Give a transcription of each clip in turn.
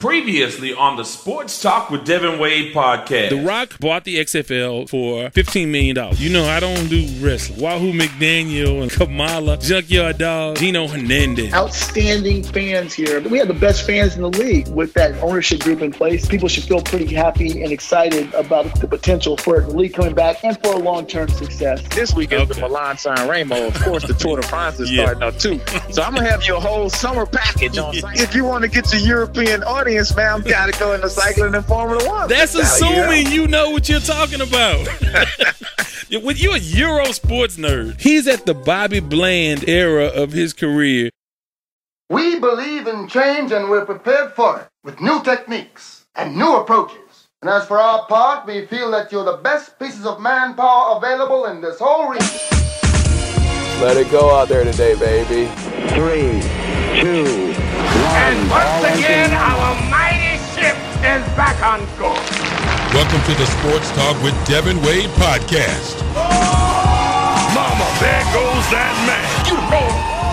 Previously on the Sports Talk with Devin Wade podcast. The Rock bought the XFL for $15 million. You know, I don't do wrestling. Wahoo McDaniel and Kamala, Junkyard Dog, Gino Hernandez. Outstanding fans here. We have the best fans in the league with that ownership group in place. People should feel pretty happy and excited about the potential for the league coming back and for a long-term success. This week is okay. the Milan San Remo. Of course, the Tour de France is yeah. starting up too. So I'm going to have your whole summer package on If you want to get your European audience audience, man, got to go into cycling and Formula One. That's assuming you know what you're talking about. With you a Euro sports nerd. He's at the Bobby Bland era of his career. We believe in change and we're prepared for it with new techniques and new approaches. And as for our part, we feel that you're the best pieces of manpower available in this whole region. Let it go out there today, baby. Three, two, and once again, our mighty ship is back on course. Welcome to the Sports Talk with Devin Wade podcast. Oh! Mama, there goes that man. You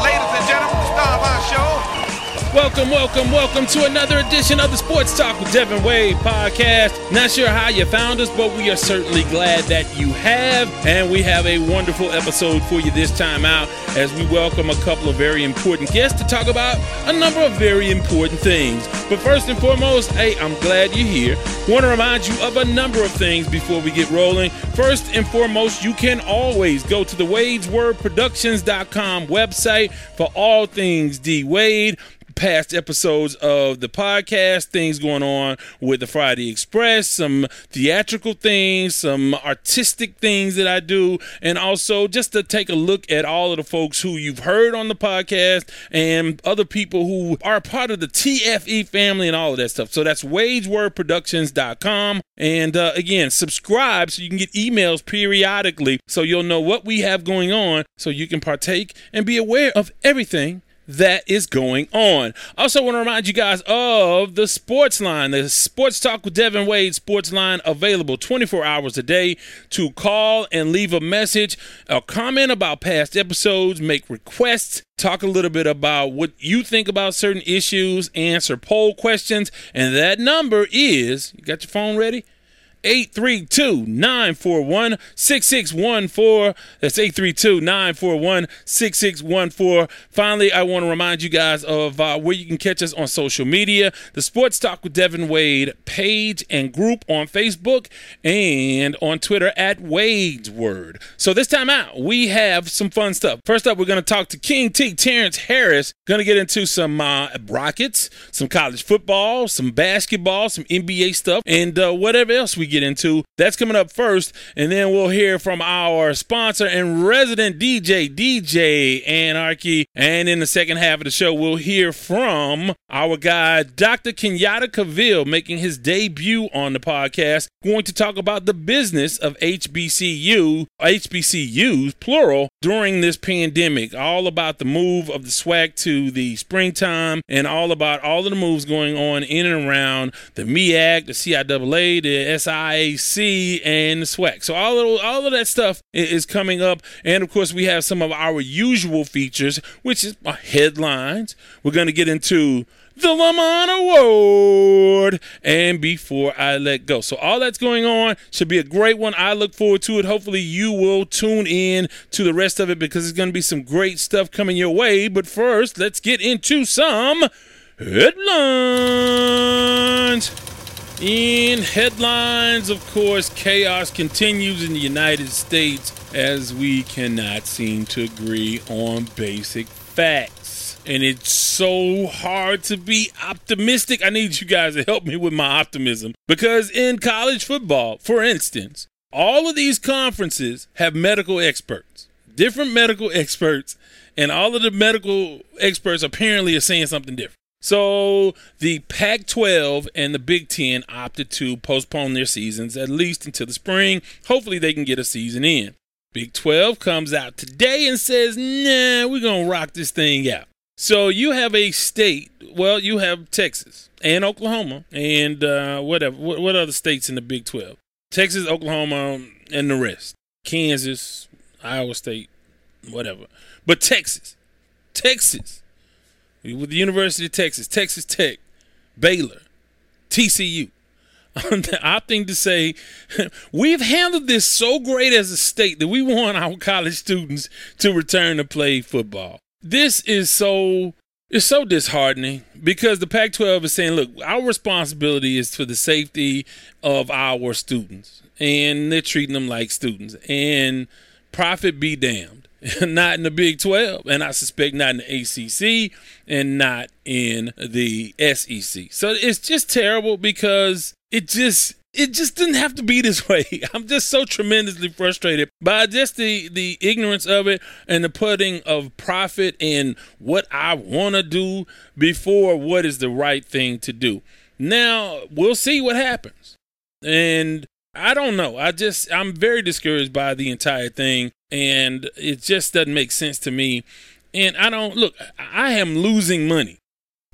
Ladies and gentlemen, the star of our show. Welcome, welcome, welcome to another edition of the Sports Talk with Devin Wade podcast. Not sure how you found us, but we are certainly glad that you have. And we have a wonderful episode for you this time out as we welcome a couple of very important guests to talk about a number of very important things. But first and foremost, hey, I'm glad you're here. Want to remind you of a number of things before we get rolling. First and foremost, you can always go to the wadeswordproductions.com website for all things D Wade past episodes of the podcast, things going on with the Friday Express, some theatrical things, some artistic things that I do, and also just to take a look at all of the folks who you've heard on the podcast and other people who are part of the TFE family and all of that stuff. So that's wadeswordproductions.com. And uh, again, subscribe so you can get emails periodically so you'll know what we have going on so you can partake and be aware of everything that is going on. Also, want to remind you guys of the sports line, the Sports Talk with Devin Wade sports line available 24 hours a day to call and leave a message, a comment about past episodes, make requests, talk a little bit about what you think about certain issues, answer poll questions. And that number is you got your phone ready? 832 941 6614. That's 832 941 6614. Finally, I want to remind you guys of uh, where you can catch us on social media the Sports Talk with Devin Wade page and group on Facebook and on Twitter at Wade's Word. So this time out, we have some fun stuff. First up, we're going to talk to King T. Terrence Harris. Going to get into some uh, Rockets, some college football, some basketball, some NBA stuff, and uh, whatever else we get get into. That's coming up first, and then we'll hear from our sponsor and resident DJ, DJ Anarchy. And in the second half of the show, we'll hear from our guy, Dr. Kenyatta Cavill, making his debut on the podcast, going to talk about the business of HBCU, HBCUs, plural, during this pandemic. All about the move of the SWAC to the springtime and all about all of the moves going on in and around the MEAC, the CIAA, the SI IAC and SWAC. So all of all of that stuff is coming up, and of course we have some of our usual features, which is headlines. We're going to get into the Lamont Award. And before I let go. So, all that's going on should be a great one. I look forward to it. Hopefully, you will tune in to the rest of it because it's going to be some great stuff coming your way. But first, let's get into some headlines. In headlines, of course, chaos continues in the United States as we cannot seem to agree on basic facts. And it's so hard to be optimistic. I need you guys to help me with my optimism. Because in college football, for instance, all of these conferences have medical experts, different medical experts, and all of the medical experts apparently are saying something different. So the Pac 12 and the Big Ten opted to postpone their seasons at least until the spring. Hopefully, they can get a season in. Big 12 comes out today and says, nah, we're going to rock this thing out. So you have a state, well, you have Texas and Oklahoma and uh, whatever. What, what other states in the Big 12? Texas, Oklahoma, and the rest. Kansas, Iowa State, whatever. But Texas, Texas with the University of Texas, Texas Tech, Baylor, TCU. I opting to say we've handled this so great as a state that we want our college students to return to play football. This is so it's so disheartening because the Pac 12 is saying, look, our responsibility is for the safety of our students, and they're treating them like students. And profit be damned. not in the Big 12, and I suspect not in the ACC, and not in the SEC. So it's just terrible because it just it just didn't have to be this way. I'm just so tremendously frustrated by just the the ignorance of it and the putting of profit in what I want to do before what is the right thing to do. Now, we'll see what happens. And I don't know. I just I'm very discouraged by the entire thing and it just doesn't make sense to me. And I don't look, I am losing money.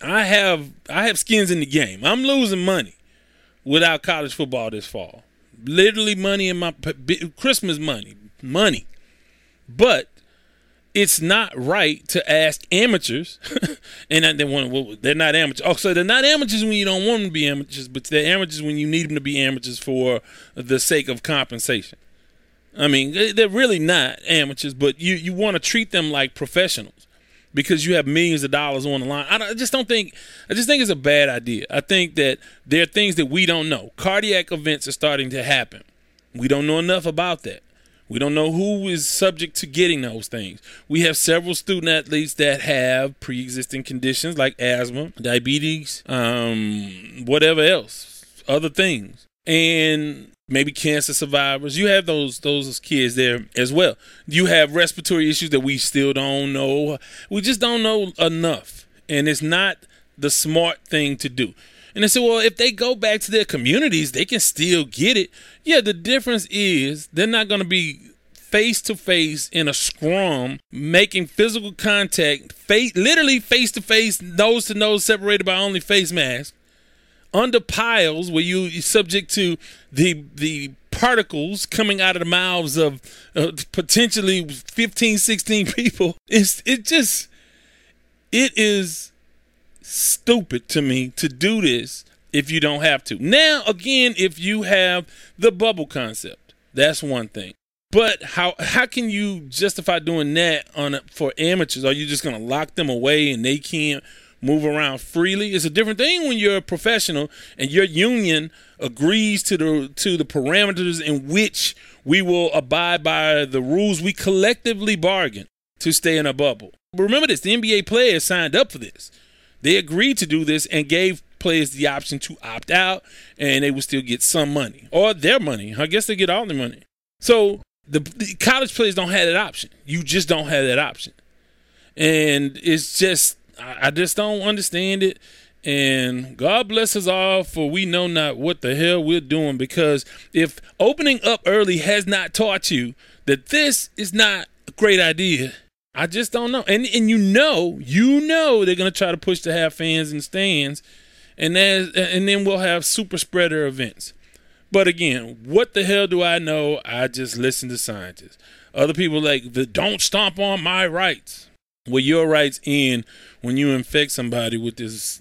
I have I have skins in the game. I'm losing money without college football this fall. Literally money in my Christmas money, money. But it's not right to ask amateurs, and they want well, they're not amateurs. Oh, so they're not amateurs when you don't want them to be amateurs, but they're amateurs when you need them to be amateurs for the sake of compensation. I mean, they're really not amateurs, but you you want to treat them like professionals because you have millions of dollars on the line. I, I, just don't think I just think it's a bad idea. I think that there are things that we don't know. Cardiac events are starting to happen. We don't know enough about that. We don't know who is subject to getting those things. We have several student athletes that have pre-existing conditions like asthma, diabetes, um, whatever else, other things, and maybe cancer survivors. You have those those kids there as well. You have respiratory issues that we still don't know. We just don't know enough, and it's not the smart thing to do. And they said, well, if they go back to their communities, they can still get it. Yeah, the difference is they're not going to be face to face in a scrum, making physical contact, face, literally face to face, nose to nose, separated by only face masks, under piles where you, you're subject to the the particles coming out of the mouths of uh, potentially 15, 16 people. It's it just it is stupid to me to do this if you don't have to. Now, again, if you have the bubble concept, that's one thing. But how how can you justify doing that on a, for amateurs? Are you just going to lock them away and they can't move around freely? It's a different thing when you're a professional and your union agrees to the to the parameters in which we will abide by the rules we collectively bargain to stay in a bubble. Remember this: the NBA players signed up for this. They agreed to do this and gave players the option to opt out and they would still get some money or their money. I guess they get all the money. So the, the college players don't have that option. You just don't have that option. And it's just, I, I just don't understand it. And God bless us all, for we know not what the hell we're doing. Because if opening up early has not taught you that this is not a great idea, I just don't know. And and you know, you know they're gonna try to push to have fans in stands, and then and then we'll have super spreader events. But again, what the hell do I know? I just listen to scientists. Other people like the don't stomp on my rights. Well, your rights end when you infect somebody with this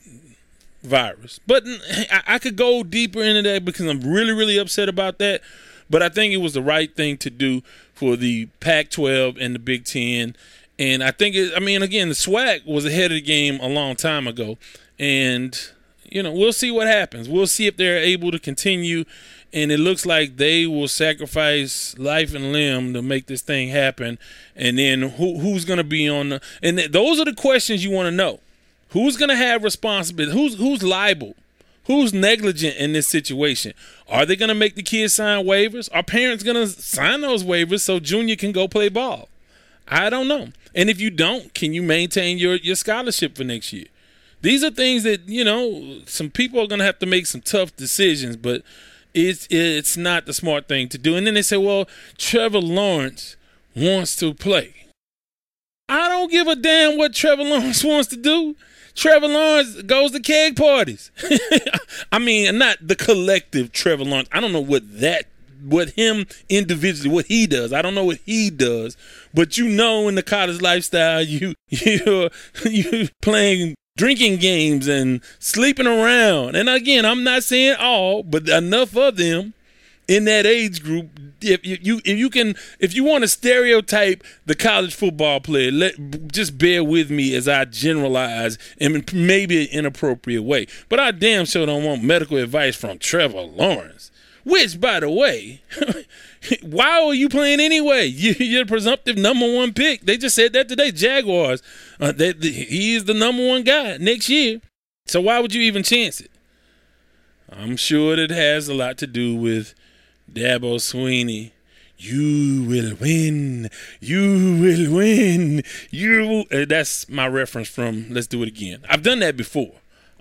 virus. But I, I could go deeper into that because I'm really, really upset about that. But I think it was the right thing to do for the Pac 12 and the Big Ten and I think, it, I mean, again, the SWAC was ahead of the game a long time ago. And, you know, we'll see what happens. We'll see if they're able to continue. And it looks like they will sacrifice life and limb to make this thing happen. And then who, who's going to be on the. And th- those are the questions you want to know. Who's going to have responsibility? Who's, who's liable? Who's negligent in this situation? Are they going to make the kids sign waivers? Are parents going to sign those waivers so Junior can go play ball? I don't know. And if you don't, can you maintain your, your scholarship for next year? These are things that, you know, some people are going to have to make some tough decisions, but it's it's not the smart thing to do. And then they say, well, Trevor Lawrence wants to play. I don't give a damn what Trevor Lawrence wants to do. Trevor Lawrence goes to keg parties. I mean, not the collective Trevor Lawrence. I don't know what that what him individually, what he does. I don't know what he does, but you know, in the college lifestyle, you you you playing drinking games and sleeping around. And again, I'm not saying all, but enough of them in that age group. If you if you can if you want to stereotype the college football player, let just bear with me as I generalize in maybe an inappropriate way. But I damn sure don't want medical advice from Trevor Lawrence. Which, by the way, why are you playing anyway? You, are presumptive number one pick. They just said that today. Jaguars. Uh, he is the number one guy next year. So why would you even chance it? I'm sure it has a lot to do with Dabo Swinney. You will win. You will win. You. Uh, that's my reference from Let's Do It Again. I've done that before.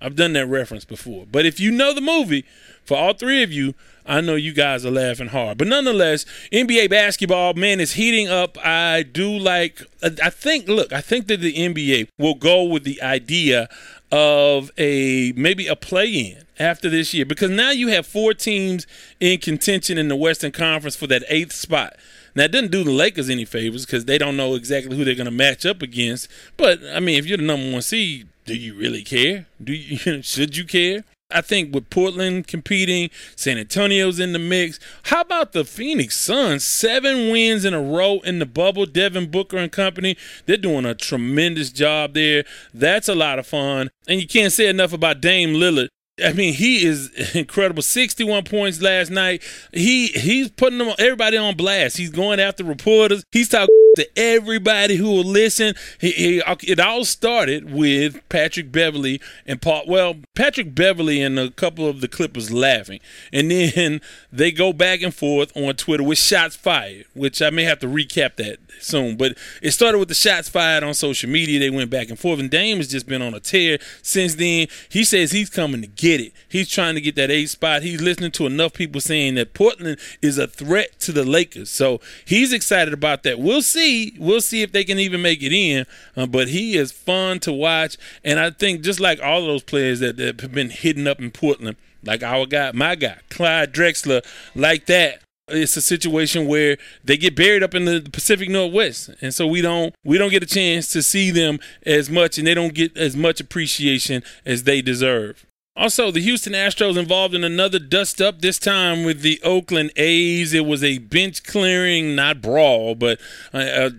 I've done that reference before. But if you know the movie, for all three of you, I know you guys are laughing hard. But nonetheless, NBA basketball, man, is heating up. I do like, I think, look, I think that the NBA will go with the idea of a maybe a play in after this year because now you have four teams in contention in the Western Conference for that eighth spot. Now, it doesn't do the Lakers any favors because they don't know exactly who they're going to match up against. But I mean, if you're the number one seed, do you really care? Do you should you care? I think with Portland competing, San Antonio's in the mix. How about the Phoenix Suns? Seven wins in a row in the bubble. Devin Booker and company, they're doing a tremendous job there. That's a lot of fun. And you can't say enough about Dame Lillard. I mean, he is incredible. Sixty-one points last night. He he's putting them everybody on blast. He's going after reporters. He's talking to everybody who will listen. He, he, it all started with Patrick Beverley and Paul. Well, Patrick Beverley and a couple of the Clippers laughing, and then they go back and forth on Twitter with shots fired, which I may have to recap that soon. But it started with the shots fired on social media. They went back and forth, and Dame has just been on a tear since then. He says he's coming to get it. He's trying to get that eight spot. He's listening to enough people saying that Portland is a threat to the Lakers, so he's excited about that. We'll see. We'll see if they can even make it in. Uh, but he is fun to watch, and I think just like all of those players that, that have been hitting up in Portland, like our guy, my guy, Clyde Drexler, like that it's a situation where they get buried up in the Pacific Northwest, and so we don't we don't get a chance to see them as much, and they don't get as much appreciation as they deserve. Also, the Houston Astros involved in another dust up, this time with the Oakland A's. It was a bench clearing, not brawl, but a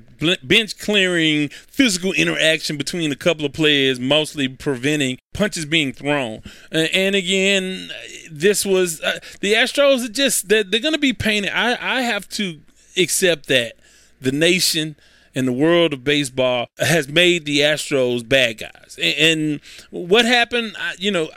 bench clearing physical interaction between a couple of players, mostly preventing punches being thrown. And again, this was uh, the Astros are just they're, they're going to be painted. I, I have to accept that the nation and the world of baseball has made the Astros bad guys. And, what happened, you know,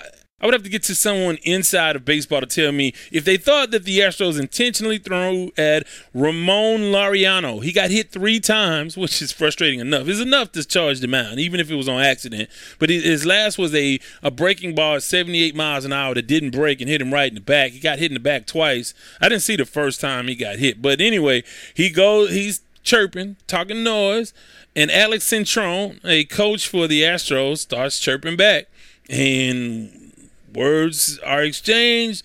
I would have to get to someone inside of baseball to tell me if they thought that the Astros intentionally threw at Ramon Laureano. He got hit three times, which is frustrating enough. It's enough to charge the mound, even if it was on accident. But his last was a, a breaking ball at 78 miles an hour that didn't break and hit him right in the back. He got hit in the back twice. I didn't see the first time he got hit. But anyway, he goes, he's chirping, talking noise, and Alex Cintron, a coach for the Astros, starts chirping back. And words are exchanged,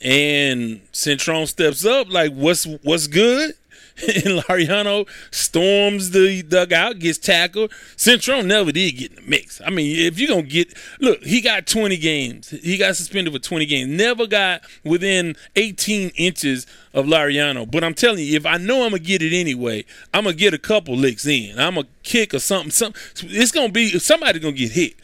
and Cintron steps up like, "What's what's good?" and Laureano storms the dugout, gets tackled. Cintron never did get in the mix. I mean, if you're gonna get look, he got 20 games. He got suspended for 20 games. Never got within 18 inches of Laureano. But I'm telling you, if I know I'm gonna get it anyway, I'm gonna get a couple licks in. I'm gonna kick or something. Something. It's gonna be somebody's gonna get hit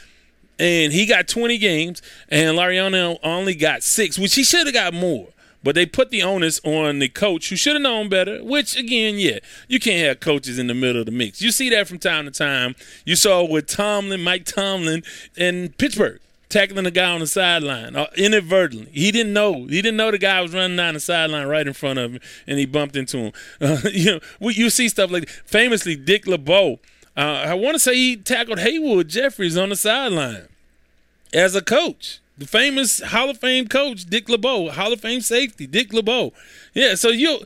and he got 20 games, and Laureano only got six, which he should have got more. But they put the onus on the coach who should have known better, which, again, yeah, you can't have coaches in the middle of the mix. You see that from time to time. You saw with Tomlin, Mike Tomlin, in Pittsburgh tackling the guy on the sideline uh, inadvertently. He didn't know. He didn't know the guy was running down the sideline right in front of him, and he bumped into him. Uh, you know, you see stuff like famously Dick LeBeau. Uh, I want to say he tackled Haywood Jeffires on the sideline as a coach. The famous Hall of Fame coach, Dick LeBeau, Hall of Fame safety, Dick LeBeau. Yeah, so you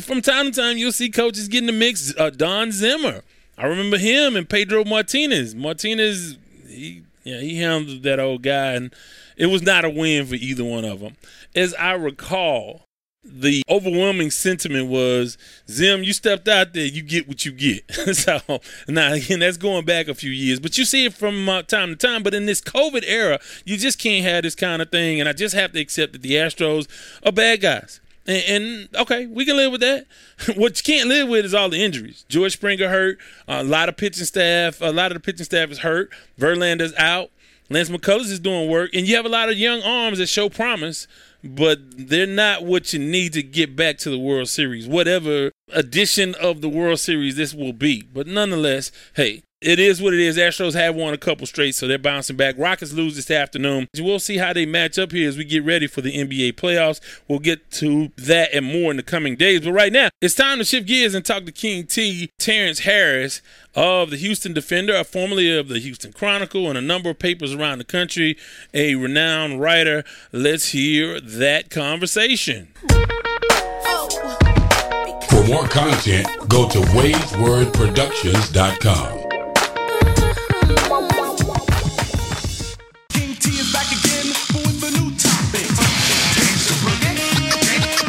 from time to time you'll see coaches get in the mix. Uh, Don Zimmer, I remember him and Pedro Martinez. Martinez, he yeah, he handled that old guy, and it was not a win for either one of them. As I recall, the overwhelming sentiment was Zim, you stepped out there, you get what you get. so now again, that's going back a few years, but you see it from uh, time to time. But in this COVID era, you just can't have this kind of thing, and I just have to accept that the Astros are bad guys. And, and, okay, we can live with that. what you can't live with is all the injuries. George Springer hurt. a lot of pitching staff. A lot of the pitching staff is hurt. Verlander's out. Lance McCullers is doing work, and you have a lot of young arms that show promise, but they're not what you need to get back to the World Series, whatever edition of the World Series this will be. But nonetheless, hey, it is what it is. Astros have won a couple straight, so they're bouncing back. Rockets lose this afternoon. We'll see how they match up here as we get ready for the NBA playoffs. We'll get to that and more in the coming days. But right now, it's time to shift gears and talk to King T, Terrence Harris of the Houston Defender, formerly of the Houston Chronicle, and a number of papers around the country, a renowned writer. Let's hear that conversation. For more content, go to wadeswordproductions.com.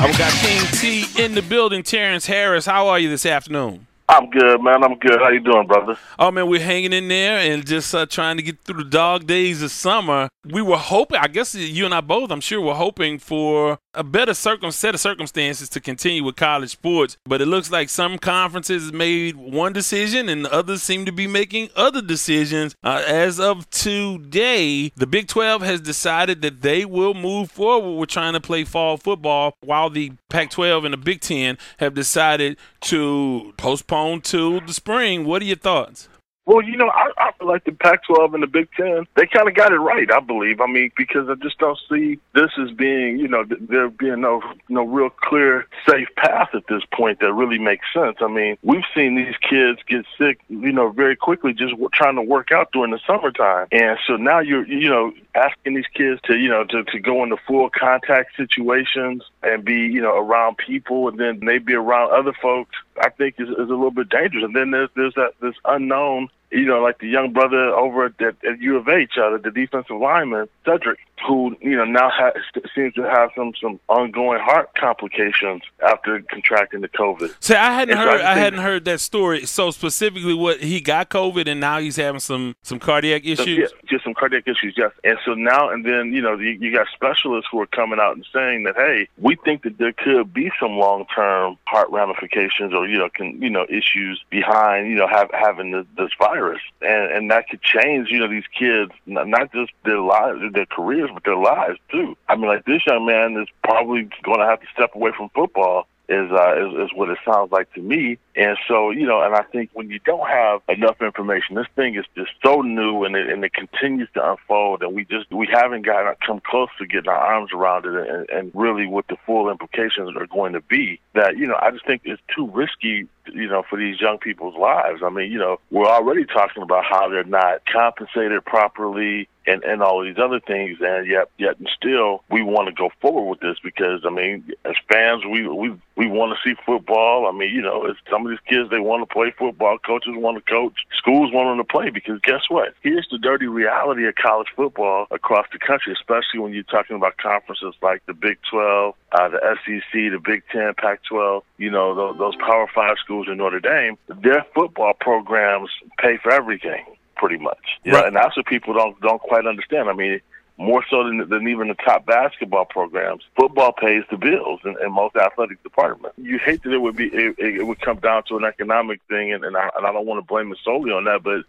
I've got King T in the building. Terrence Harris, how are you this afternoon? I'm good, man. I'm good. How you doing, brother? Oh man, we're hanging in there and just uh, trying to get through the dog days of summer. We were hoping, I guess you and I both, I'm sure, were hoping for a better circum- set of circumstances to continue with college sports. But it looks like some conferences made one decision and others seem to be making other decisions. Uh, as of today, the Big 12 has decided that they will move forward with trying to play fall football, while the Pac 12 and the Big 10 have decided to postpone to the spring. What are your thoughts? Well, you know, I, I feel like the Pac-12 and the Big Ten, they kind of got it right, I believe. I mean, because I just don't see this as being, you know, there being no no real clear, safe path at this point that really makes sense. I mean, we've seen these kids get sick, you know, very quickly just w- trying to work out during the summertime, and so now you're, you know, asking these kids to, you know, to to go into full contact situations and be, you know, around people, and then maybe around other folks. I think is, is a little bit dangerous. And then there's there's that this unknown you know, like the young brother over at, at U of H, uh, the defensive lineman Cedric, who you know now has, seems to have some some ongoing heart complications after contracting the COVID. See, I hadn't heard I, I hadn't heard that story. So specifically, what he got COVID and now he's having some some cardiac issues. yeah, just some cardiac issues, yes. And so now and then, you know, you, you got specialists who are coming out and saying that, hey, we think that there could be some long term heart ramifications or you know, can you know issues behind you know have, having this, this virus, and and that could change you know these kids not just their lives, their careers, their lives too. I mean, like this young man is probably going to have to step away from football is, uh, is is what it sounds like to me. And so, you know, and I think when you don't have enough information, this thing is just so new and it, and it continues to unfold, and we just we haven't gotten come close to getting our arms around it and, and really what the full implications are going to be. That you know, I just think it's too risky you know, for these young people's lives. I mean, you know, we're already talking about how they're not compensated properly and, and all these other things, and yet, yet, and still, we want to go forward with this because, I mean, as fans, we we we want to see football. I mean, you know, it's, of these kids they want to play football, coaches want to coach, schools want them to play because guess what? Here's the dirty reality of college football across the country, especially when you're talking about conferences like the Big 12, uh, the SEC, the Big 10, Pac-12. You know, those, those Power Five schools in Notre Dame, their football programs pay for everything pretty much. You right. and that's what people don't don't quite understand. I mean, more so than, than even the top basketball programs. Football pays the bills in, in most athletic departments. You hate that it would be it, it would come down to an economic thing, and, and, I, and I don't want to blame it solely on that, but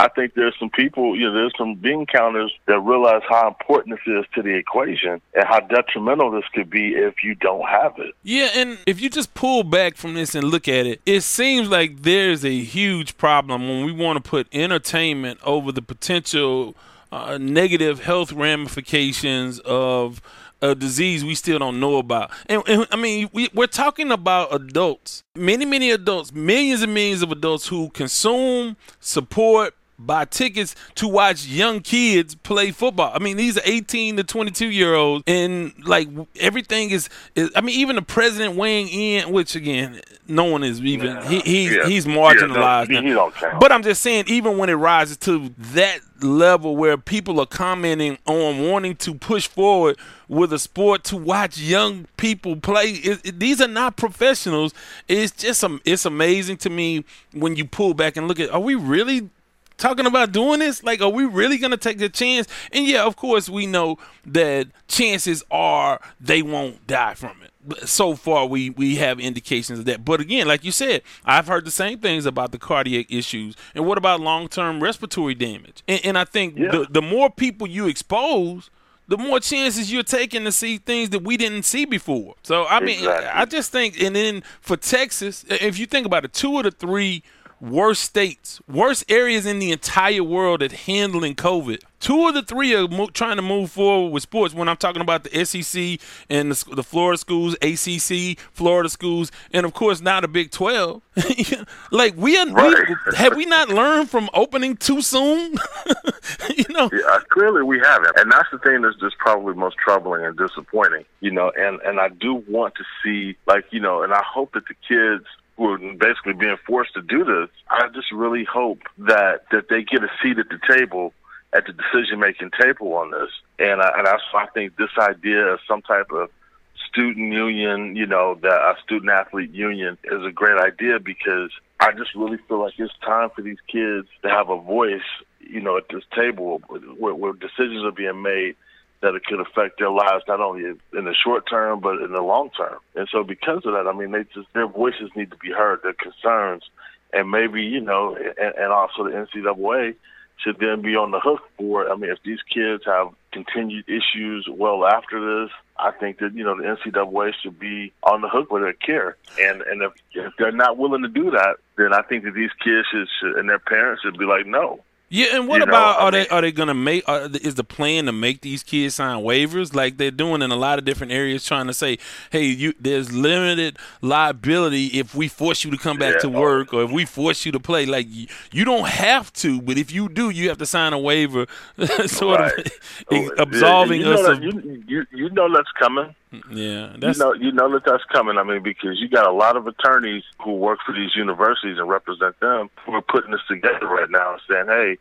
I think there's some people, you know, there's some bean counters that realize how important this is to the equation and how detrimental this could be if you don't have it. Yeah, and if you just pull back from this and look at it, it seems like there's a huge problem when we want to put entertainment over the potential uh, negative health ramifications of a disease we still don't know about. And, and I mean, we, we're talking about adults, many, many adults, millions and millions of adults who consume, support, buy tickets to watch young kids play football. I mean, these are 18 to 22 year olds, and like everything is, is, I mean, even the president weighing in, which again, no one is even yeah. he, he's yeah. he's marginalized. Yeah, no, he but I'm just saying, even when it rises to that level where people are commenting on wanting to push forward with a sport to watch young people play. It, it, these are not professionals. It's just um, it's amazing to me when you pull back and look at. Are we really talking about doing this? Like, are we really going to take the chance? And yeah, of course, we know that chances are they won't die from it so far we we have indications of that. But again, like you said, I've heard the same things about the cardiac issues. And what about long term respiratory damage? And, and I think yeah. the the more people you expose, the more chances you're taking to see things that we didn't see before. So I mean, exactly. I just think, and then for Texas, if you think about it, two of the three worst states, worst areas in the entire world at handling COVID. Two of the three are mo- trying to move forward with sports. When I'm talking about the SEC and the, the Florida schools, ACC, Florida schools, and of course now the Big Twelve. like we, are, right. we have we not learned from opening too soon? you know, yeah, uh, clearly we haven't, and that's the thing that's just probably most troubling and disappointing. You know, and and I do want to see like you know, and I hope that the kids who are basically being forced to do this, I just really hope that that they get a seat at the table at the decision making table on this. And I, and I, I think this idea of some type of student union, you know, that a student athlete union is a great idea because I just really feel like it's time for these kids to have a voice, you know, at this table where, where decisions are being made that it could affect their lives not only in the short term but in the long term. And so because of that, I mean, they just their voices need to be heard, their concerns, and maybe you know, and, and also the NCAA should then be on the hook for. I mean, if these kids have continued issues well after this, I think that you know the NCAA should be on the hook with their care. And and if, if they're not willing to do that, then I think that these kids should, should and their parents should be like, no, yeah, and what you about know, are mean, they are they gonna make? Are, is the plan to make these kids sign waivers like they're doing in a lot of different areas, trying to say, hey, you there's limited liability if we force you to come back yeah, to oh, work or if we force you to play. Like you, you, don't have to, but if you do, you have to sign a waiver, sort right. Oh, of absolving yeah, you us. That, of, you, you you know that's coming. Yeah, you know you know that that's coming. I mean, because you got a lot of attorneys who work for these universities and represent them who are putting this together right now and saying, hey,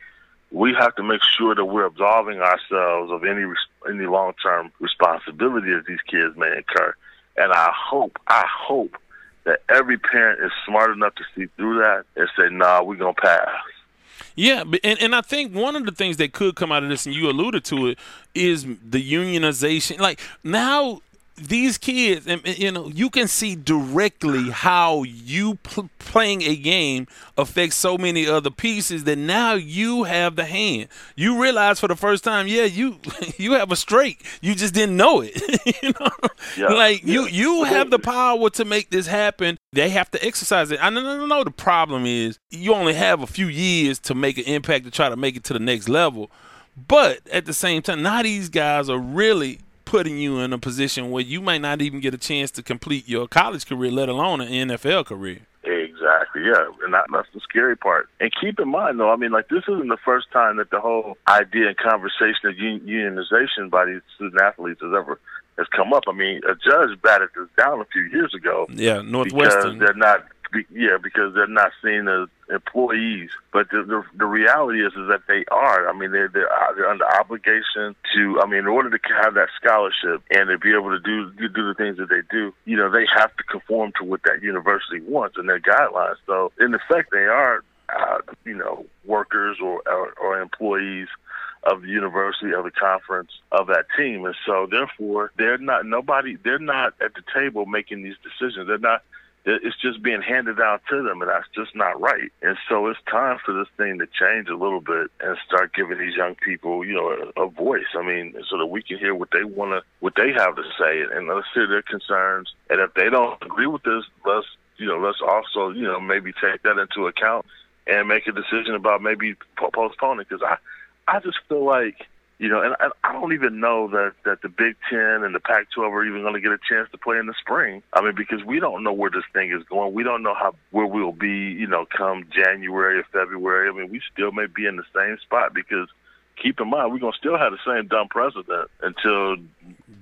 we have to make sure that we're absolving ourselves of any any long term responsibility that these kids may incur. And I hope, I hope that every parent is smart enough to see through that and say, "Nah, we're gonna pass." Yeah, and, and I think one of the things that could come out of this, and you alluded to it, is the unionization. Like now, these kids, and you know, you can see directly how you pl- playing a game affects so many other pieces that now you have the hand. You realize for the first time, yeah, you you have a straight. You just didn't know it. you know, yeah. like yeah. you you have the power to make this happen. They have to exercise it. I know, no, no. The problem is you only have a few years to make an impact to try to make it to the next level. But at the same time, now these guys are really putting you in a position where you might not even get a chance to complete your college career, let alone an NFL career. Exactly, yeah, and that, that's the scary part. And keep in mind, though, I mean, like this isn't the first time that the whole idea and conversation of unionization by these student athletes has ever has come up. I mean, a judge batted this down a few years ago. Yeah, Northwestern. Because they're not yeah, because they're not seen as employees. But the, the the reality is is that they are. I mean, they're they're, uh, they're under obligation to. I mean, in order to have that scholarship and to be able to do do the things that they do, you know, they have to conform to what that university wants and their guidelines. So, in effect, they are, uh, you know, workers or, or or employees of the university, of the conference, of that team. And so therefore they're not nobody they're not at the table making these decisions. They're not it's just being handed out to them, and that's just not right. And so it's time for this thing to change a little bit and start giving these young people, you know, a, a voice. I mean, so that we can hear what they want to, what they have to say, and let's hear their concerns. And if they don't agree with this, let's, you know, let's also, you know, maybe take that into account and make a decision about maybe postponing. Because I, I just feel like You know, and, and I don't even know that that the Big Ten and the Pac-12 are even going to get a chance to play in the spring. I mean, because we don't know where this thing is going. We don't know how where we'll be. You know, come January or February. I mean, we still may be in the same spot because keep in mind we're gonna still have the same dumb president until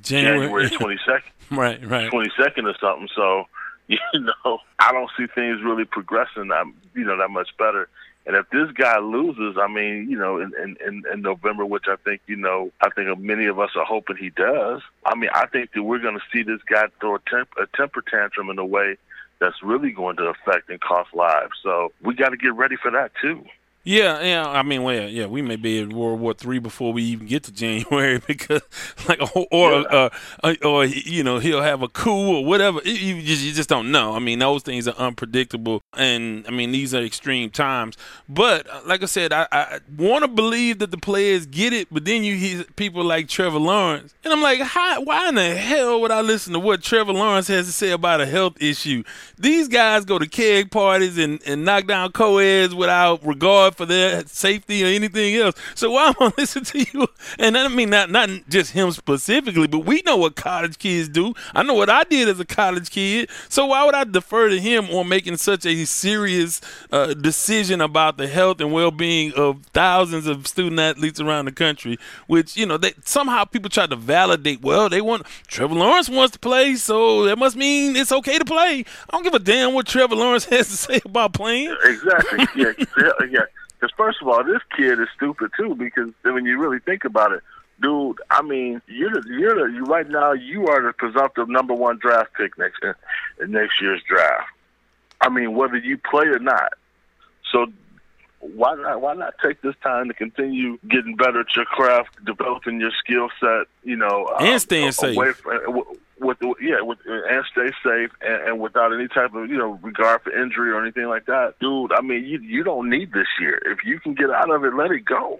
January twenty second. right, right. Twenty second or something. So, you know, I don't see things really progressing I'm, you know that much better. And if this guy loses, I mean, you know, in, in, in November, which I think, you know, I think many of us are hoping he does. I mean, I think that we're going to see this guy throw a, temp, a temper tantrum in a way that's really going to affect and cost lives. So we got to get ready for that too. Yeah, yeah. I mean, well, yeah, we may be in World War Three before we even get to January because, like, or or, yeah. uh, or you know, he'll have a coup or whatever. You just you just don't know. I mean, those things are unpredictable, and I mean, these are extreme times. But uh, like I said, I, I want to believe that the players get it, but then you hear people like Trevor Lawrence, and I'm like, how? Why in the hell would I listen to what Trevor Lawrence has to say about a health issue? These guys go to keg parties and and knock down co-eds without regard for their safety or anything else. So why am I listen to you? And I mean, not not just him specifically, but we know what college kids do. I know what I did as a college kid. So why would I defer to him on making such a serious uh, decision about the health and well-being of thousands of student athletes around the country? Which you know, they somehow people try to validate. Well, they want Trevor Lawrence wants to play, so that must mean it's okay to play. I don't give a damn what Trevor Lawrence has to say about playing. Exactly. Yeah. yeah. Because first of all, this kid is stupid too. Because when you really think about it, dude, I mean, you're the, you're the, you right now you are the presumptive number one draft pick next in next year's draft. I mean, whether you play or not. So why not why not take this time to continue getting better at your craft, developing your skill set, you know, and um, staying safe. From, with yeah, with and stay safe and, and without any type of you know regard for injury or anything like that, dude. I mean, you you don't need this year. If you can get out of it, let it go.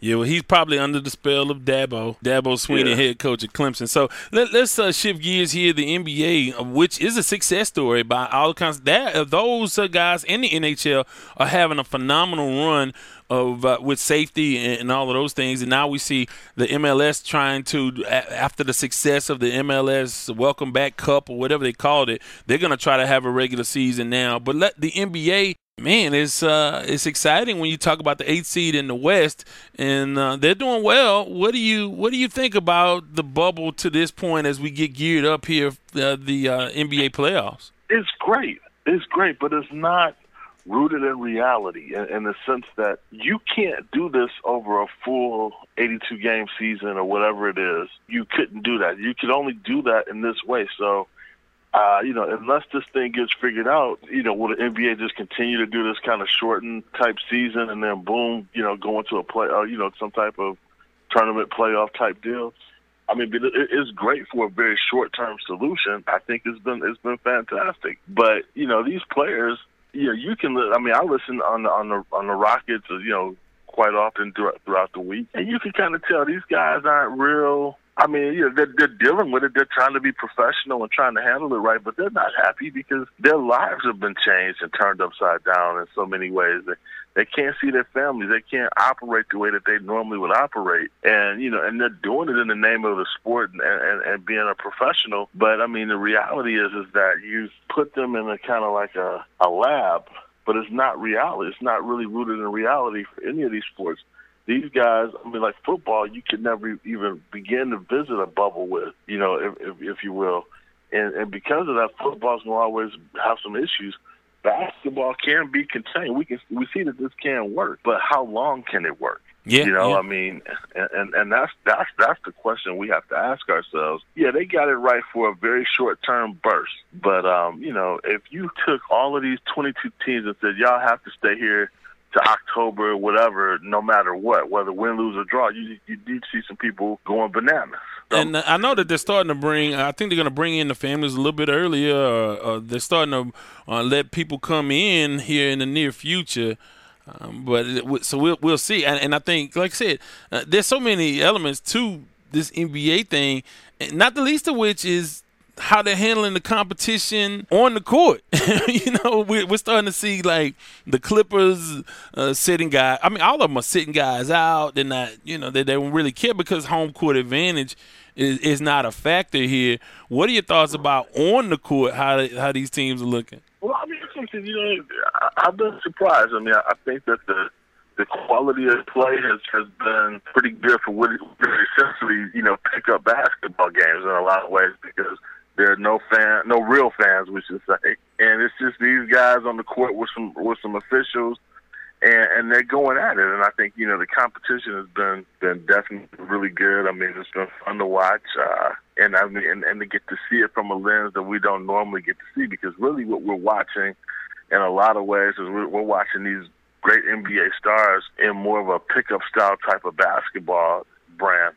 Yeah, well, he's probably under the spell of Dabo, Dabo Swinney, yeah. head coach at Clemson. So let, us uh, shift gears here. The NBA, uh, which is a success story by all accounts, that uh, those uh, guys in the NHL are having a phenomenal run of uh, with safety and, and, all of those things. And now we see the MLS trying to, after the success of the MLS Welcome Back Cup or whatever they called it, they're going to try to have a regular season now. But let the NBA man, it's uh, it's exciting when you talk about the eighth seed in the West, and uh, they're doing well. What do you what do you think about the bubble to this point as we get geared up here uh, the uh, NBA playoffs? It's great. It's great, but it's not rooted in reality in, in the sense that you can't do this over a full 82 game season or whatever it is. You couldn't do that. You could only do that in this way. So uh, you know, unless this thing gets figured out, you know, will the NBA just continue to do this kind of shortened type season and then boom, you know, go into a play, uh, you know, some type of tournament playoff type deal? I mean, it's great for a very short term solution. I think it's been it's been fantastic. But you know, these players, you know, you can. I mean, I listen on the on the on the Rockets, you know, quite often throughout the week, and you can kind of tell these guys aren't real I mean, you know, they're, they're dealing with it. They're trying to be professional and trying to handle it right, but they're not happy because their lives have been changed and turned upside down in so many ways. They, they can't see their families. They can't operate the way that they normally would operate. And, you know, and they're doing it in the name of the sport and, and, and being a professional. But, I mean, the reality is, is that you put them in a kind of like a, a lab, but it's not reality. It's not really rooted in reality for any of these sports these guys, I mean, like football, you could never even begin to visit a bubble with, you know, if, if, if you will. And, and because of that, football's going to always have some issues. Basketball can be contained. We can we see that this can work, but how long can it work? Yeah, you know, yeah. I mean, and and that's that's that's the question we have to ask ourselves. Yeah, they got it right for a very short term burst, but um, you know, if you took all of these 22 teams and said y'all have to stay here to October, whatever, no matter what, whether win, lose, or draw, you you do see some people going bananas. And I know that they're starting to bring. I think they're going to bring in the families a little bit earlier. Uh, uh, they're starting to uh, let people come in here in the near future. Um, but it, so we'll we'll see. And, and, I think, like I said, uh, there's so many elements to this NBA thing, not the least of which is how they're handling the competition on the court. you know, we're, we're starting to see like the Clippers uh, sitting guys. I mean, all of them are sitting guys out. They're not, you know, they, they don't really care because home court advantage is, is not a factor here. What are your thoughts about on the court? How how these teams are looking? Well, I mean, something you know, I, I've been surprised. I mean, I, I think that the the quality of play has has been pretty good for what essentially you know pick up basketball games in a lot of ways because there are no fan, no real fans, we should say, and it's just these guys on the court with some with some officials, and and they're going at it. And I think you know the competition has been been definitely really good. I mean, it's been fun to watch, uh, and I mean, and, and to get to see it from a lens that we don't normally get to see because really what we're watching, in a lot of ways, is we're, we're watching these great NBA stars in more of a pickup style type of basketball brand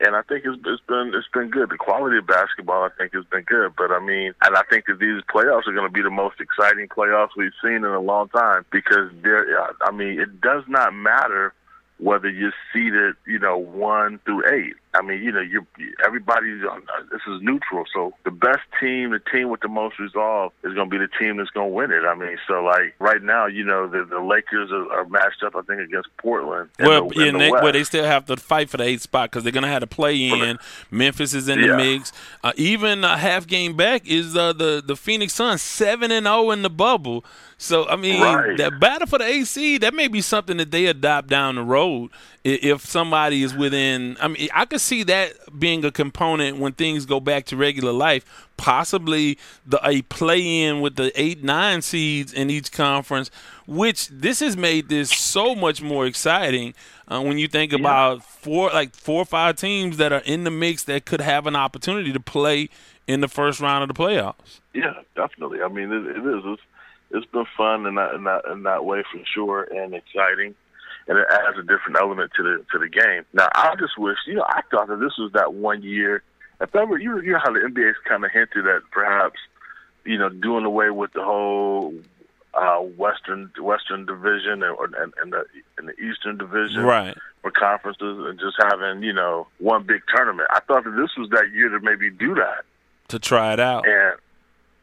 and I think it's, it's been it's been good. The quality of basketball, I think, has been good. But I mean, and I think that these playoffs are going to be the most exciting playoffs we've seen in a long time because there. I mean, it does not matter whether you're seated, you know, one through eight. I mean, you know, you everybody's on. This is neutral, so the best team, the team with the most resolve, is going to be the team that's going to win it. I mean, so like right now, you know, the, the Lakers are, are matched up, I think, against Portland. Well, the, yeah, the they, well, they still have to fight for the eighth spot because they're going to have to play in. Memphis is in Yeah. the mix. Uh, even a half game back is uh, the the Phoenix Suns seven and zero in the bubble. So I mean, Right. that battle for the AC that may be something that they adopt down the road if somebody is within. I mean, I could see that being a component when things go back to regular life. Possibly the a play in with the eight nine seeds in each conference, which this has made this so much more exciting uh, when you think about four like four or five teams that are in the mix that could have an opportunity to play in the first round of the playoffs. Yeah, definitely. I mean, it, it is. It's, it's been fun in that, in that in that way for sure, and exciting, and it adds a different element to the to the game. Now, I just wish, you know, I thought that this was that one year. If ever, you you know how the NBA's kind of hinted at perhaps, you know, doing away with the whole uh, Western Western Division and, and, and the and the Eastern Division, Right. or conferences, and just having you know one big tournament. I thought that this was that year to maybe do that. To try it out. And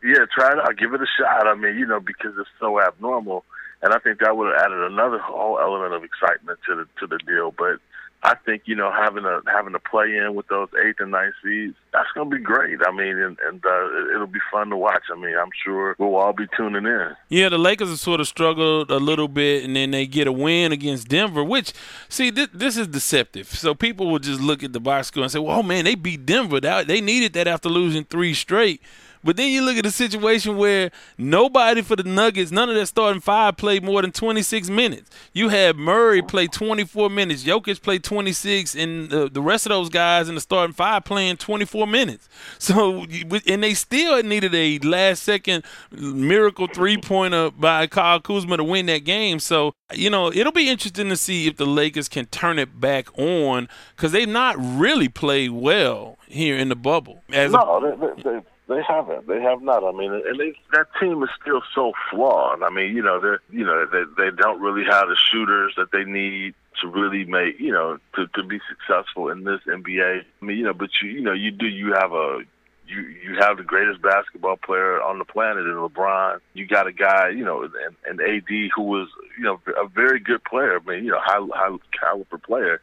yeah, try it out, give it a shot. I mean, you know, because it's so abnormal, and I think that would have added another whole element of excitement to the to the deal. But I think you know having a having a play in with those eighth and ninth seeds, that's going to be great. I mean, and, and uh, it'll be fun to watch. I mean, I'm sure we'll all be tuning in. Yeah, the Lakers have sort of struggled a little bit, and then they get a win against Denver. Which, see, this, this is deceptive. So people will just look at the box score and say, "Well, man, they beat Denver. They needed that after losing three straight." But then you look at the situation where nobody for the Nuggets, none of their starting five played more than 26 minutes. You had Murray play 24 minutes, Jokic played 26, and the, the rest of those guys in the starting five playing 24 minutes. So, and they still needed a last second miracle three pointer by Kyle Kuzma to win that game. So, you know, it'll be interesting to see if the Lakers can turn it back on because they've not really played well here in the bubble. As a- no, they, they, they they haven't. They have not. I mean, and they, that team is still so flawed. I mean, you know, they you know they they don't really have the shooters that they need to really make you know to to be successful in this NBA. I mean, you know, but you you know you do you have a you you have the greatest basketball player on the planet in LeBron. You got a guy, you know, and, and AD who was you know a very good player. I mean, you know, high high caliber player.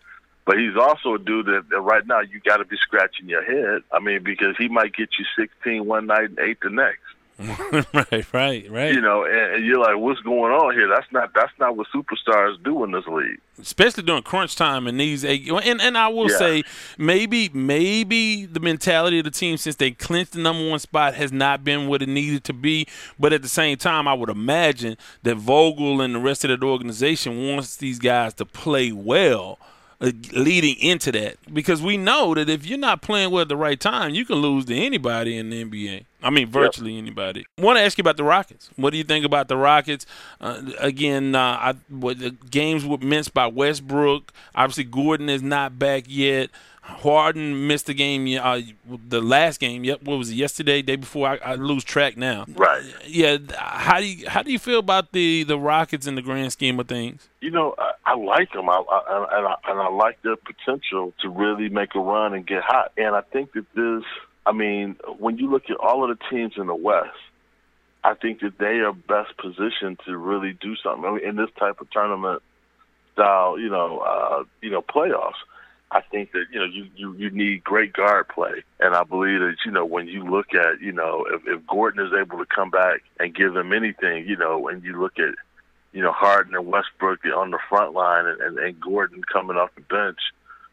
But he's also a dude that, that right now you got to be scratching your head. I mean, because he might get you 16 one night and eight the next. right, right, right. You know, and, and you're like, what's going on here? That's not that's not what superstars do in this league. especially during crunch time and these eight and and I will Yeah. say maybe maybe the mentality of the team since they clinched the number one spot has not been what it needed to be but at the same time I would imagine that Vogel and the rest of the organization wants these guys to play well leading into that because we know that if you're not playing well at the right time you can lose to anybody in the NBA I mean, virtually anybody. I want to ask you about the Rockets. What do you think about the Rockets? Uh, again, uh, I, what, the games were missed by Westbrook. Obviously, Gordon is not back yet. Harden missed the game, uh, the last game. Yep, what was it? Yesterday, day before. I, I lose track now. Right. Yeah. How do you how do you feel about the the Rockets in the grand scheme of things? You know, I, I like them, I, I, and I and I like their potential to really make a run and get hot. And I think that this. I mean, when you look at all of the teams in the West, I think that they are best positioned to really do something I mean, in this type of tournament style, you know, uh, you know, playoffs. I think that you know you, you you need great guard play, and I believe that you know when you look at you know if, if Gordon is able to come back and give them anything, you know, and you look at you know Harden and Westbrook on the front line, and, and, and Gordon coming off the bench,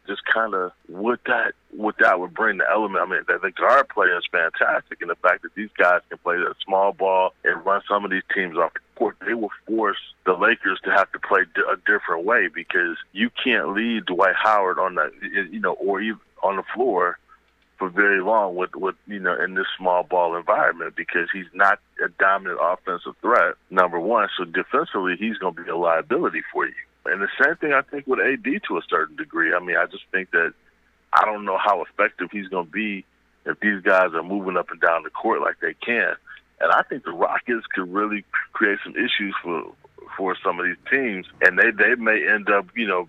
just kind of what that what that would bring the element. I mean, the, the guard play is fantastic, and the fact that these guys can play that small ball and run some of these teams off the court, they will force the Lakers to have to play a different way because you can't leave Dwight Howard on the you know or even on the floor for very long with with you know in this small ball environment because he's not a dominant offensive threat number one so defensively he's going to be a liability for you and the same thing I think with AD to a certain degree. I mean, I just think that I don't know how effective he's going to be if these guys are moving up and down the court like they can. And I think the Rockets could really create some issues for for some of these teams, and they they may end up, you know,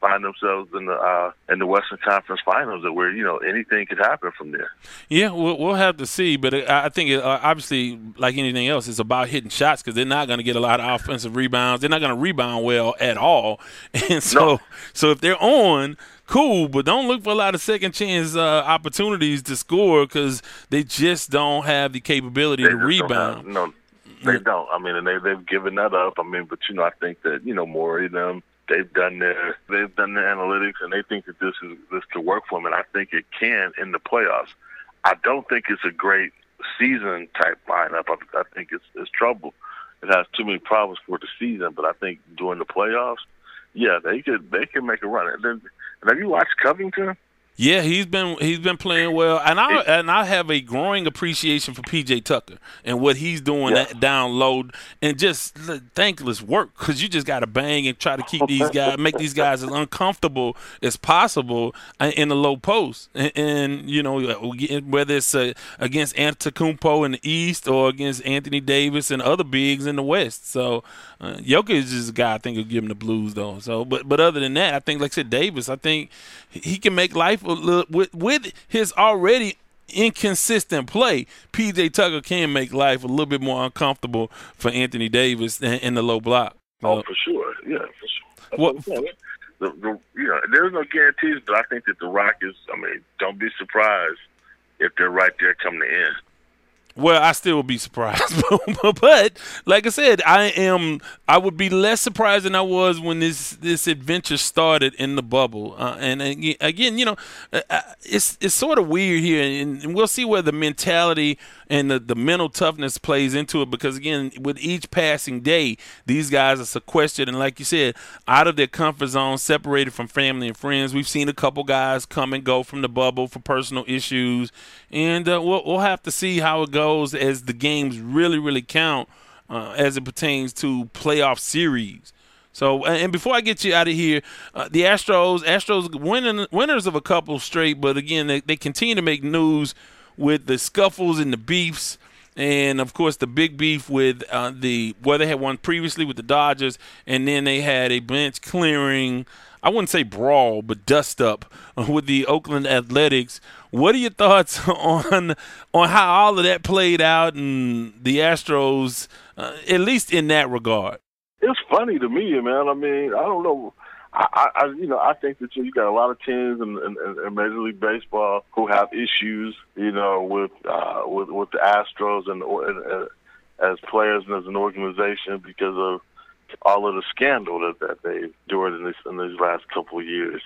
find themselves in the uh, in the Western Conference Finals, where you know anything could happen from there. Yeah, we'll, we'll have to see, but I think it, uh, obviously, like anything else, it's about hitting shots because they're not going to get a lot of offensive rebounds. They're not going to rebound well at all, and so no. so if they're on cool, but don't look for a lot of second chance uh, opportunities to score because they just don't have the capability they to rebound. Have, no, they don't. I mean, and they they've given that up. I mean, but you know, I think that you know Morey them they've done their they've done the analytics and they think that this is this could work for them, and I think it can in the playoffs. I don't think it's a great season type lineup. I, I think it's it's trouble. It has too many problems for the season, but I think during the playoffs, yeah, they could they could make a run. And then, and have you watched Covington? Yeah, he's been he's been playing well, and I and I have a growing appreciation for PJ Tucker and what he's doing yeah. down low, and just thankless work because you just got to bang and try to keep these guys, make these guys as uncomfortable as possible in the low post, and, and you know whether it's uh, against Antetokounmpo in the East or against Anthony Davis and other bigs in the West. So uh, Jokic is a guy I think will give him the blues though. So, but but other than that, I think like I said, Davis, I think he can make life with with his already inconsistent play. PJ Tucker can make life a little bit more uncomfortable for Anthony Davis in, in the low block. Oh, uh, for sure, yeah, for sure. What? The, the, you know, there's no guarantees, but I think that the Rockets. I mean, don't be surprised if they're right there coming to end. Well, I still would be surprised, but like I said, I am. I would be less surprised than I was when this this adventure started in the bubble. Uh, and, again, you know, uh, uh, it's it's sort of weird here, and we'll see where the mentality and the, the mental toughness plays into it because again with each passing day these guys are sequestered. And like you said out of their comfort zone separated from family and friends we've seen a couple guys come and go from the bubble for personal issues. And uh, we'll, we'll have to see how it goes as the games really really count uh, as it pertains to playoff series. So, and before I get you out of here, uh, the Astros, Astros winning, winners of a couple straight, but again, they, they continue to make news with the scuffles and the beefs and of course the big beef with uh, the where they had won previously with the Dodgers, and then they had a bench clearing. I wouldn't say brawl, but dust up with the Oakland Athletics. What are your thoughts on on how all of that played out and the Astros, uh, at least in that regard? It's funny to me, man. I mean, I don't know. I, I, you know, I think that you got a lot of teams in, in, in Major League Baseball who have issues, you know, with uh, with with the Astros and, and uh, as players and as an organization because of all of the scandal that that they've endured in this in these last couple of years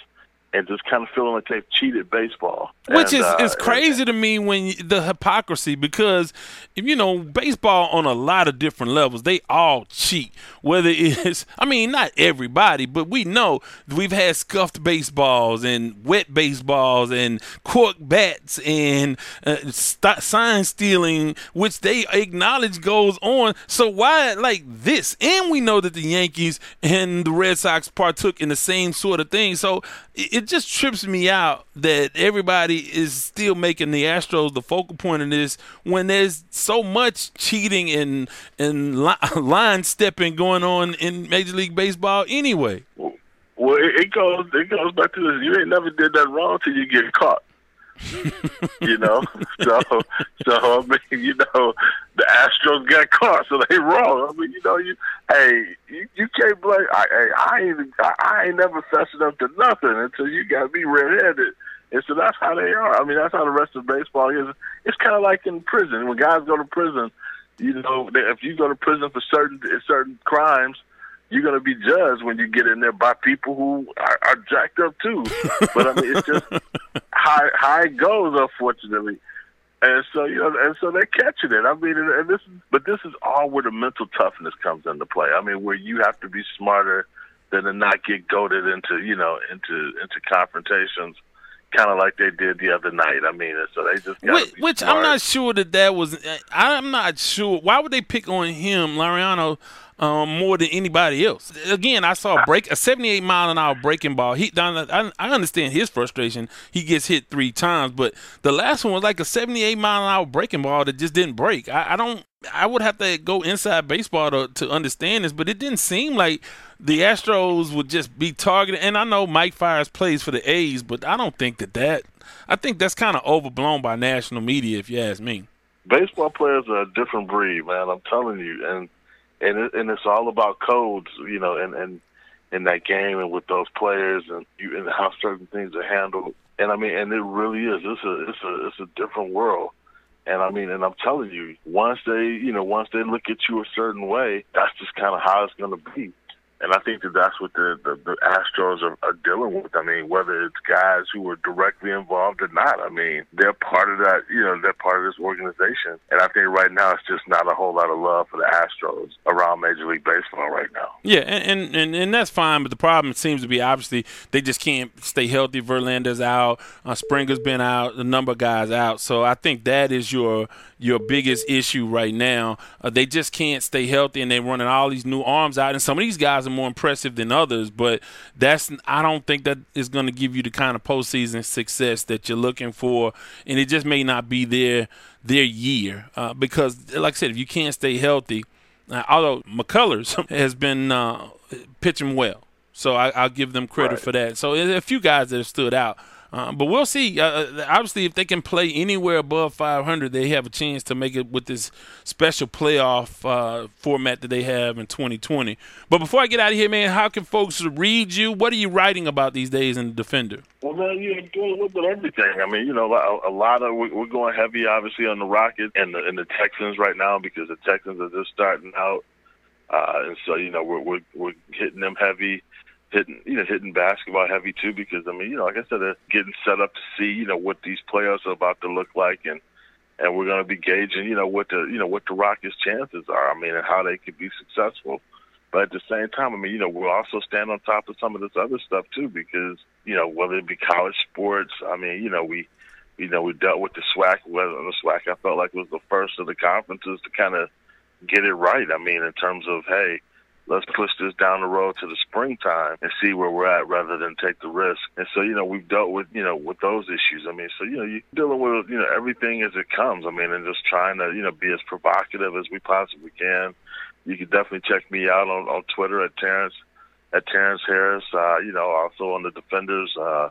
and just kind of feeling like they've cheated baseball. Which and, is, uh, is crazy to me when the hypocrisy because you know baseball on a lot of different levels they all cheat. Whether it's I mean not everybody, but we know we've had scuffed baseballs and wet baseballs and cork bats and uh, st- sign stealing, which they acknowledge goes on. So why like this? And we know that the Yankees and the Red Sox partook in the same sort of thing. So it just trips me out that everybody is still making the Astros the focal point of this when there's so much cheating and and line stepping going on in Major League Baseball anyway. Well, it, goes it goes back to this. You ain't never did that wrong till you get caught. you know, so so I mean, you know, the Astros got caught, so they wrong. I mean, you know, you hey, you, you can't blame. I, I, I ain't I, I ain't never fessing up to nothing until you got me red-handed. And so that's how they are. I mean, that's how the rest of baseball is. It's kind of like in prison. When guys go to prison, you know, if you go to prison for certain certain crimes, you're going to be judged when you get in there by people who are, are jacked up too. but I mean, it's just how how it goes, unfortunately. And so you know, and so they're catching it. I mean, and, this is, but this is all where the mental toughness comes into play. I mean, where you have to be smarter than to not get goaded into you know into into confrontations kind of like they did the other night. I mean, so they just which, which I'm not sure that that was. Eh, I'm not sure why would they pick on him, Laureano, um, more than anybody else. Again, I saw a break a 78 mile an hour breaking ball. He I, I understand his frustration. He gets hit three times, but the last one was like a 78 mile an hour breaking ball that just didn't break. I, I don't. I would have to go inside baseball to, to understand this, but it didn't seem like the Astros would just be targeted. And I know Mike Fiers plays for the A's, but I don't think that that. I think that's kind of overblown by national media, if you ask me. Baseball players are a different breed, man. I'm telling you, and and it, and it's all about codes, you know, and and in that game and with those players and you and how certain things are handled. And I mean, and it really is. It's a it's a it's a different world. And I mean, and I'm telling you, once they, you know, once they look at you a certain way, that's just kind of how it's going to be. And I think that that's what the, the, the Astros are, are dealing with. I mean, whether it's guys who are directly involved or not, I mean, they're part of that, you know, they're part of this organization. And I think right now it's just not a whole lot of love for the Astros around Major League Baseball right now. Yeah, and, and, and that's fine, but the problem seems to be obviously they just can't stay healthy. Verlander's out, uh, Springer's been out, a number of guys out. So I think that is your your biggest issue right now. Uh, they just can't stay healthy, and they're running all these new arms out. And some of these guys are more impressive than others, but that's I don't think that is going to give you the kind of postseason success that you're looking for, and it just may not be their their year uh, because, like I said, if you can't stay healthy, uh, although McCullers has been uh, pitching well. So I, will give them credit right. for that. So a few guys that have stood out. Uh, but we'll see. Uh, uh, obviously, if they can play anywhere above 500, they have a chance to make it with this special playoff uh, format that they have in 2020. But before I get out of here, man, how can folks read you? What are you writing about these days in the Defender? Well, man, you're doing a little everything. I mean, you know, a, a lot of we're going heavy, obviously, on the Rockets and the, and the Texans right now because the Texans are just starting out, uh, and so you know we're we're, we're hitting them heavy hitting you know hitting basketball heavy too because I mean you know like I said they're getting set up to see you know what these players are about to look like and and we're going to be gauging you know what the you know what the Rockets' chances are I mean and how they could be successful. But at the same time, I mean, you know, we'll also stand on top of some of this other stuff too, because you know, whether it be college sports, I mean, you know, we, you know, we dealt with the SWAC. Whether the SWAC, I felt like was the first of the conferences to kind of get it right. I mean, in terms of hey, let's push this down the road to the springtime and see where we're at rather than take the risk. And so, you know, we've dealt with, you know, with those issues. I mean, so, you know, you're dealing with, you know, everything as it comes. I mean, and just trying to, you know, be as provocative as we possibly can. You can definitely check me out on, on Twitter at Terrence, at Terrence Harris, uh, you know, also on the Defenders, uh,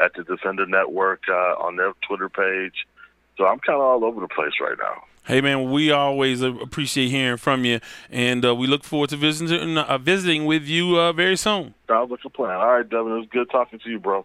at the Defender Network, uh, on their Twitter page. So I'm kind of all over the place right now. Hey man, we always appreciate hearing from you, and uh, we look forward to visiting uh, visiting with you uh, very soon. Sounds like a plan. All right, Devin, it was good talking to you, bro.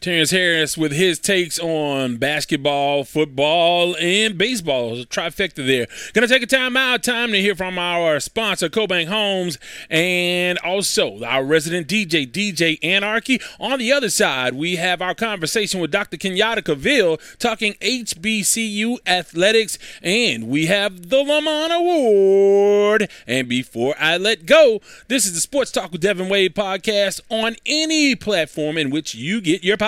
Terrence Harris with his takes on basketball, football, and baseball. a trifecta there. Gonna take a time out, time to hear from our sponsor, CoBank Homes, and also our resident DJ, DJ Anarchy. On the other side, we have our conversation with Dr. Kenyatta Cavil talking HBCU athletics, and we have the Lamont Award. And before I let go, this is the Sports Talk with Devin Wade podcast on any platform in which you get your podcast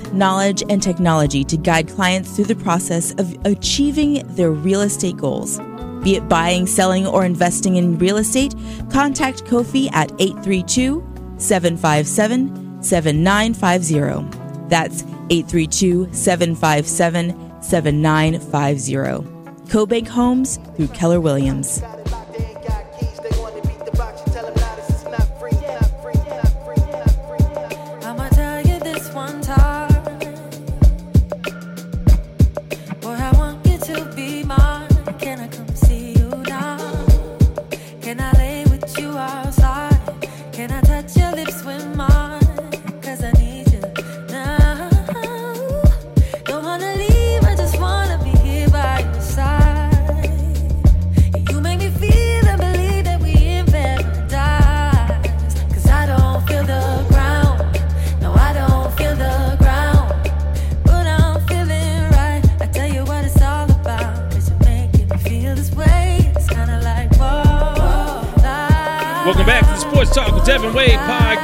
knowledge, and technology to guide clients through the process of achieving their real estate goals. Be it buying, selling, or investing in real estate, contact Kofi at 832 757 7950. That's 832 757 7950. CoBank Homes through Keller Williams.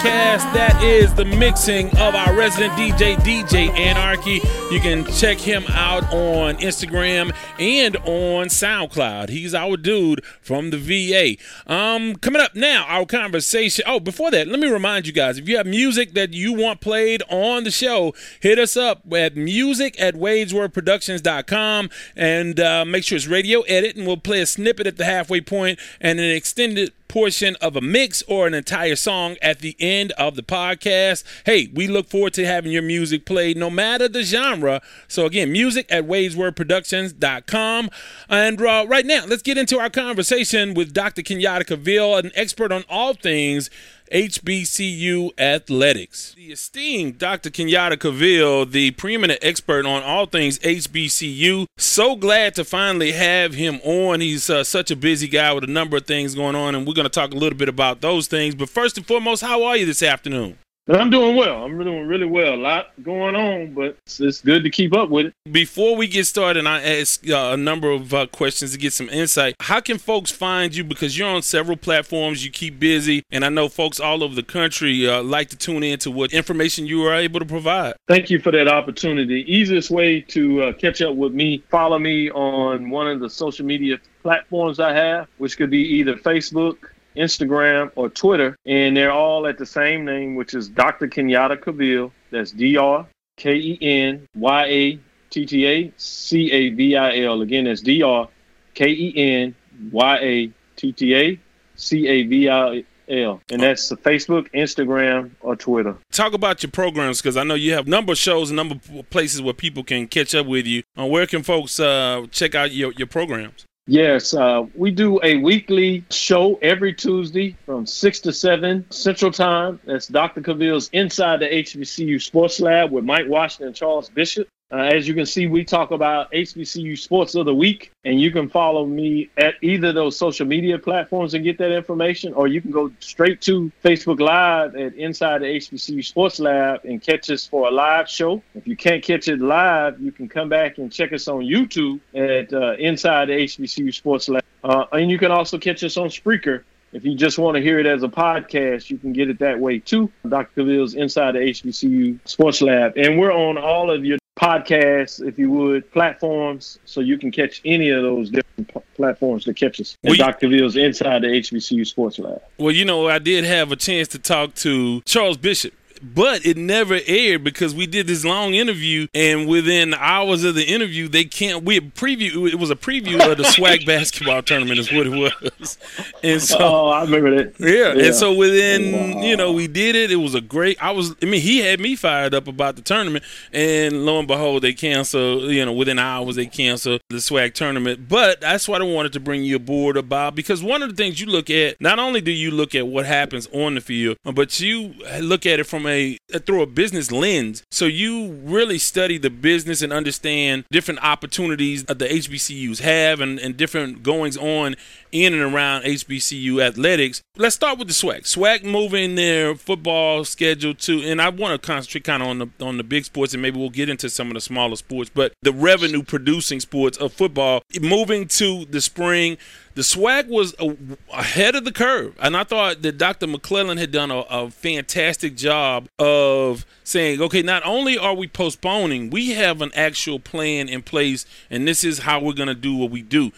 care podcast. That is the mixing of our resident DJ, DJ Anarchy. You can check him out on Instagram and on SoundCloud. He's our dude from the VA. Um, coming up now, our conversation. Oh, before that, let me remind you guys if you have music that you want played on the show, hit us up at music at wadesworthproductions.com and uh, make sure it's radio edit, and we'll play a snippet at the halfway point and an extended portion of a mix or an entire song at the end of the podcast. Hey, we look forward to having your music played no matter the genre. So, again, music at wadesworthproductions.com. And uh, right now, let's get into our conversation with Dr. Kenyatta Cavil, an expert on all things HBCU athletics. The esteemed Dr. Kenyatta Cavil, the preeminent expert on all things HBCU. So glad to finally have him on. He's uh, such a busy guy with a number of things going on, and we're going to talk a little bit about those things. But first and foremost, how are you this afternoon? I'm doing well. I'm doing really well. A lot going on, but it's, it's good to keep up with it. Before we get started, I ask uh, a number of uh, questions to get some insight. How can folks find you? Because you're on several platforms, you keep busy, and I know folks all over the country uh, like to tune in to what information you are able to provide. Thank you for that opportunity. Easiest way to uh, catch up with me, follow me on one of the social media platforms I have, which could be either Facebook, Instagram, or Twitter, and they're all at the same name, which is Dr. Kenyatta Cavil. That's D R K E N Y A T T A C A V I L. Again, that's D R K E N Y A T T A C A V I L. And that's Facebook, Instagram, or Twitter. Talk about your programs because I know you have number of shows, number of places where people can catch up with you. Uh, where can folks uh, check out your, your programs? Yes, uh, we do a weekly show every Tuesday from 6 to 7 Central Time. That's Dr. Cavil's Inside the HBCU Sports Lab with Mike Washington and Charles Bishop. Uh, as you can see, we talk about HBCU Sports of the Week, and you can follow me at either those social media platforms and get that information, or you can go straight to Facebook Live at Inside the HBCU Sports Lab and catch us for a live show. If you can't catch it live, you can come back and check us on YouTube at uh, Inside the HBCU Sports Lab. Uh, and you can also catch us on Spreaker if you just want to hear it as a podcast, you can get it that way too. Dr. Cavil's Inside the HBCU Sports Lab. And we're on all of your podcasts, if you would, platforms, so you can catch any of those different p- platforms to catch us. And well, Dr. Cavil's Inside the HBCU Sports Lab. Well, you know, I did have a chance to talk to Charles Bishop but it never aired because we did this long interview, and within hours of the interview, they can't. We preview. It was a preview of the SWAC basketball tournament, is what it was. And so, oh, I remember that. Yeah, yeah. and so within, oh, wow. you know, we did it. It was a great. I was. I mean, he had me fired up about the tournament, and lo and behold, they canceled. You know, within hours, they canceled the SWAC tournament. But that's what I wanted to bring you aboard about because one of the things you look at, not only do you look at what happens on the field, but you look at it from a uh, through a business lens. So you really study the business and understand different opportunities that the HBCUs have and, and different goings on in and around HBCU athletics. Let's start with the SWAC. SWAC moving their football schedule to, and I want to concentrate kind of on the on the big sports, and maybe we'll get into some of the smaller sports, but the revenue producing sports of football moving to the spring the SWAC was ahead of the curve. And I thought that Dr. McClelland had done a, a, fantastic job of saying, okay, not only are we postponing, we have an actual plan in place, and this is how we're going to do what we do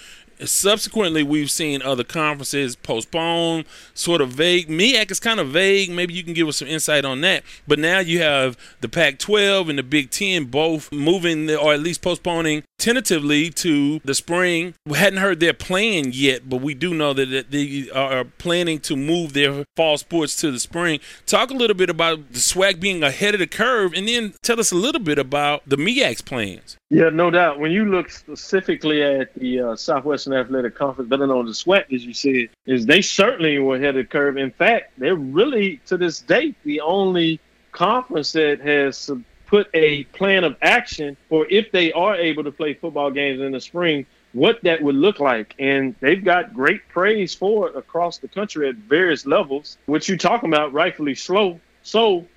subsequently, we've seen other conferences postpone, sort of vague. MEAC is kind of vague. Maybe you can give us some insight on that. But now you have the Pac 12 and the Big Ten both moving, or at least postponing tentatively to the spring. We hadn't heard their plan yet, but we do know that they are planning to move their fall sports to the spring. Talk a little bit about the SWAC being ahead of the curve, and then tell us a little bit about the MEAC's plans. Yeah, no doubt. When you look specifically at the uh, Southwestern Athletic Conference, better known as SWAC, as you said, is they certainly were ahead of the curve. In fact, they're really to this date the only conference that has put a plan of action for if they are able to play football games in the spring, what that would look like. And they've got great praise for it across the country at various levels, which you're talking about rightfully slow. So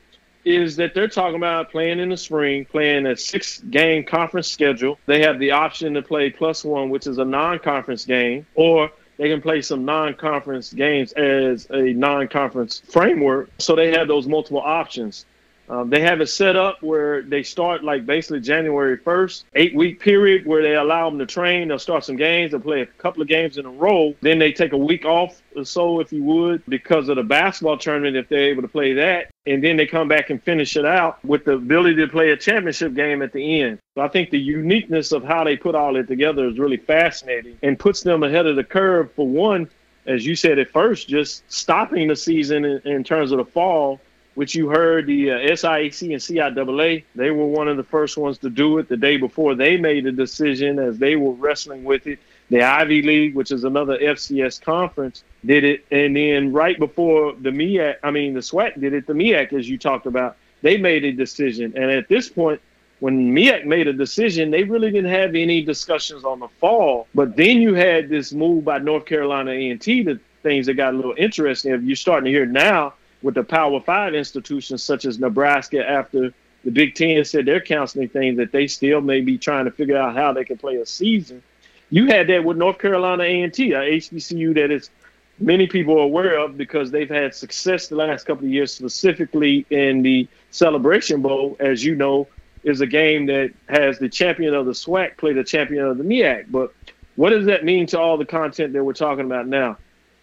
is that they're talking about playing in the spring, playing a six game conference schedule. They have the option to play plus one, which is a non conference game, or they can play some non conference games as a non conference framework. So they have those multiple options. Um, they have it set up where they start like basically January 1st, eight week period where they allow them to train. They'll start some games. They'll play a couple of games in a row. Then they take a week off or so, if you would, because of the basketball tournament, if they're able to play that. And then they come back and finish it out with the ability to play a championship game at the end. So I think the uniqueness of how they put all it together is really fascinating and puts them ahead of the curve for one, as you said at first, just stopping the season in, in terms of the fall which you heard the uh, SIAC and CIAA, they were one of the first ones to do it the day before they made a decision as they were wrestling with it. The Ivy League, which is another FCS conference, did it. And then right before the MEAC, I mean, the SWAC did it, the MEAC, as you talked about, they made a decision. And at this point, when MEAC made a decision, they really didn't have any discussions on the fall. But then you had this move by North Carolina A&T, the things that got a little interesting. If you're starting to hear now, with the Power Five institutions such as Nebraska after the Big Ten said they're counseling things that they still may be trying to figure out how they can play a season. You had that with North Carolina A&T, a HBCU that is many people are aware of because they've had success the last couple of years, specifically in the Celebration Bowl, as you know, is a game that has the champion of the SWAC play the champion of the MEAC. But what does that mean to all the content that we're talking about now?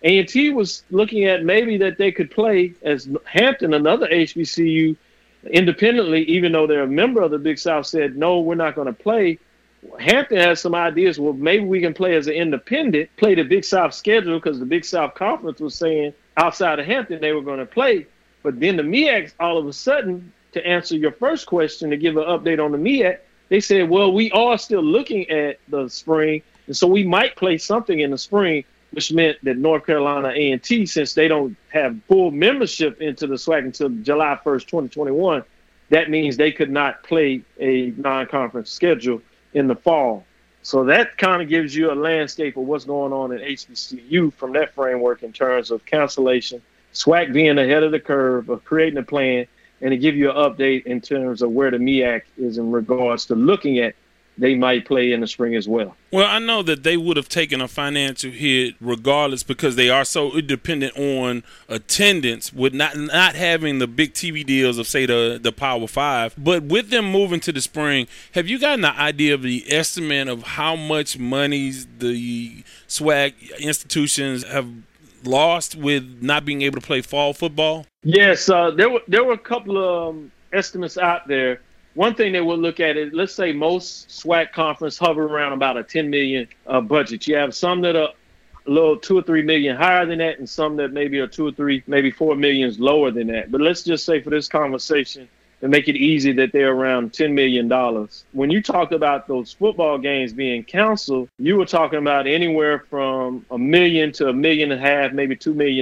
A&T was looking at maybe that they could play as Hampton, another HBCU, independently, even though they're a member of the Big South, said, no, we're not going to play. Hampton has some ideas. Well, maybe we can play as an independent, play the Big South schedule because the Big South Conference was saying outside of Hampton they were going to play. But then the MEAC, all of a sudden, to answer your first question, to give an update on the MEAC, they said, well, we are still looking at the spring, and so we might play something in the spring which meant that North Carolina A&T, since they don't have full membership into the SWAC until July 1st, 2021, that means they could not play a non-conference schedule in the fall. So that kind of gives you a landscape of what's going on in HBCU from that framework in terms of cancellation, SWAC being ahead of the curve of creating a plan, and to give you an update in terms of where the MEAC is in regards to looking at they might play in the spring as well. Well, I know that they would have taken a financial hit regardless because they are so dependent on attendance with not not having the big TV deals of say the the Power 5. But with them moving to the spring, have you gotten an idea of the estimate of how much monies the SWAC institutions have lost with not being able to play fall football? Yes, uh, there were there were a couple of um, estimates out there one thing they would look at is let's say most SWAC conference hover around about a 10 million uh, budget. You have some that are a little two or three million higher than that, and some that maybe are two or three, maybe four millions lower than that. But let's just say for this conversation, to make it easy that they're around $10 million. When you talked about those football games being canceled, you were talking about anywhere from a million to a million and a half, maybe $2 million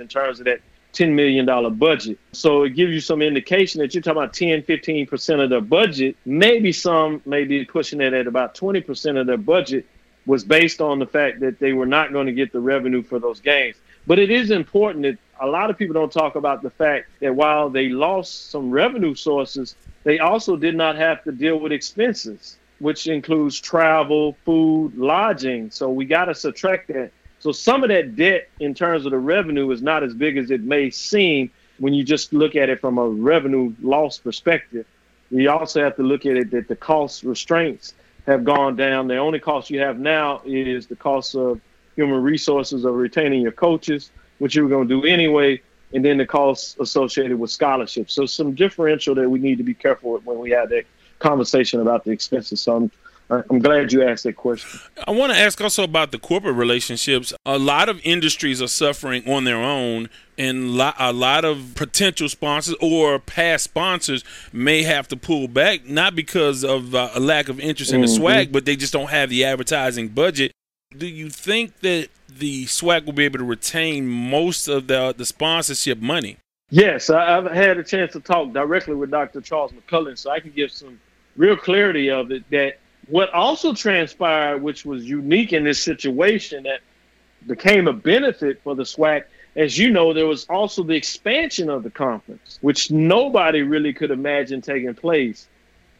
in terms of that $10 million budget. So it gives you some indication that you're talking about 10, 15% of their budget. Maybe some may be pushing it at about 20% of their budget was based on the fact that they were not going to get the revenue for those games. But it is important that a lot of people don't talk about the fact that while they lost some revenue sources, they also did not have to deal with expenses, which includes travel, food, lodging. So we got to subtract that so some of that debt in terms of the revenue is not as big as it may seem when you just look at it from a revenue loss perspective. You also have to look at it that the cost restraints have gone down. The only cost you have now is the cost of human resources of retaining your coaches, which you were going to do anyway, and then the costs associated with scholarships. So some differential that we need to be careful with when we have that conversation about the expenses. So I'm I'm glad you asked that question. I want to ask also about the corporate relationships. A lot of industries are suffering on their own, and a lot of potential sponsors or past sponsors may have to pull back, not because of uh, a lack of interest in the mm-hmm. SWAC, but they just don't have the advertising budget. Do you think that the SWAC will be able to retain most of the the sponsorship money? Yes, I've had a chance to talk directly with Dr. Charles McClelland, so I can give some real clarity of it that what also transpired, which was unique in this situation that became a benefit for the SWAC, as you know, there was also the expansion of the conference, which nobody really could imagine taking place.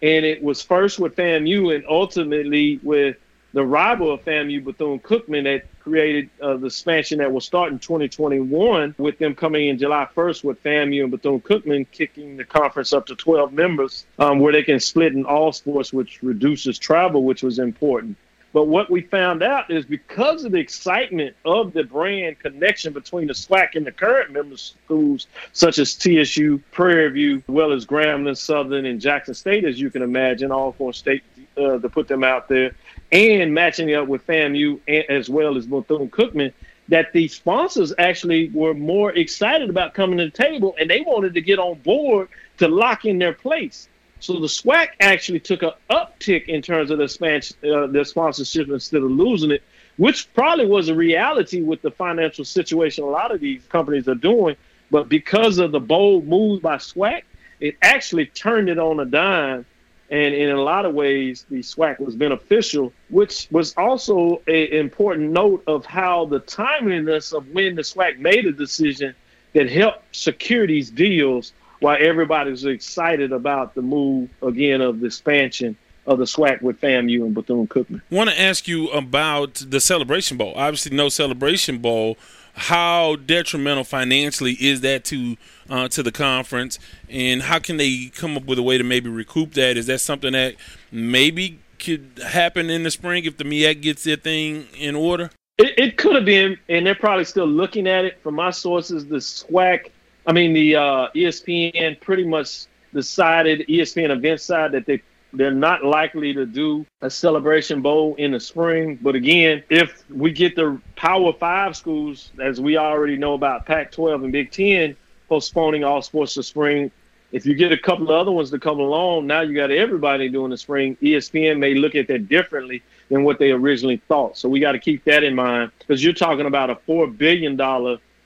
And it was first with FAMU and ultimately with the rival of FAMU, Bethune Cookman, that created uh, the expansion that will start in 2021 with them coming in July 1st with FAMU and Bethune Cookman kicking the conference up to 12 members um, where they can split in all sports, which reduces travel, which was important. But what we found out is because of the excitement of the brand connection between the SWAC and the current member schools, such as TSU, Prairie View, as well as Grambling, Southern, and Jackson State, as you can imagine, all four states uh, to put them out there, and matching up with FAMU as well as Bethune Cookman, that the sponsors actually were more excited about coming to the table and they wanted to get on board to lock in their place. So the SWAC actually took an uptick in terms of the, expansion, uh, the sponsorship instead of losing it, which probably was a reality with the financial situation a lot of these companies are doing. But because of the bold move by SWAC, it actually turned it on a dime and in a lot of ways, the SWAC was beneficial, which was also an important note of how the timeliness of when the SWAC made a decision that helped secure these deals while everybody was excited about the move again of the expansion of the SWAC with FAMU and Bethune Cookman. Want to ask you about the Celebration Bowl. Obviously, no Celebration Bowl how detrimental financially is that to uh, to the conference, and how can they come up with a way to maybe recoup that? Is that something that maybe could happen in the spring if the MEAC gets their thing in order? It, it could have been, and they're probably still looking at it. From my sources, the SWAC, I mean the uh, ESPN, pretty much decided ESPN event side that they they're not likely to do a celebration bowl in the spring. But again, if we get the Power Five schools, as we already know about Pac 12 and Big Ten, postponing all sports to spring, if you get a couple of other ones to come along, now you got everybody doing the spring. ESPN may look at that differently than what they originally thought. So we got to keep that in mind because you're talking about a $4 billion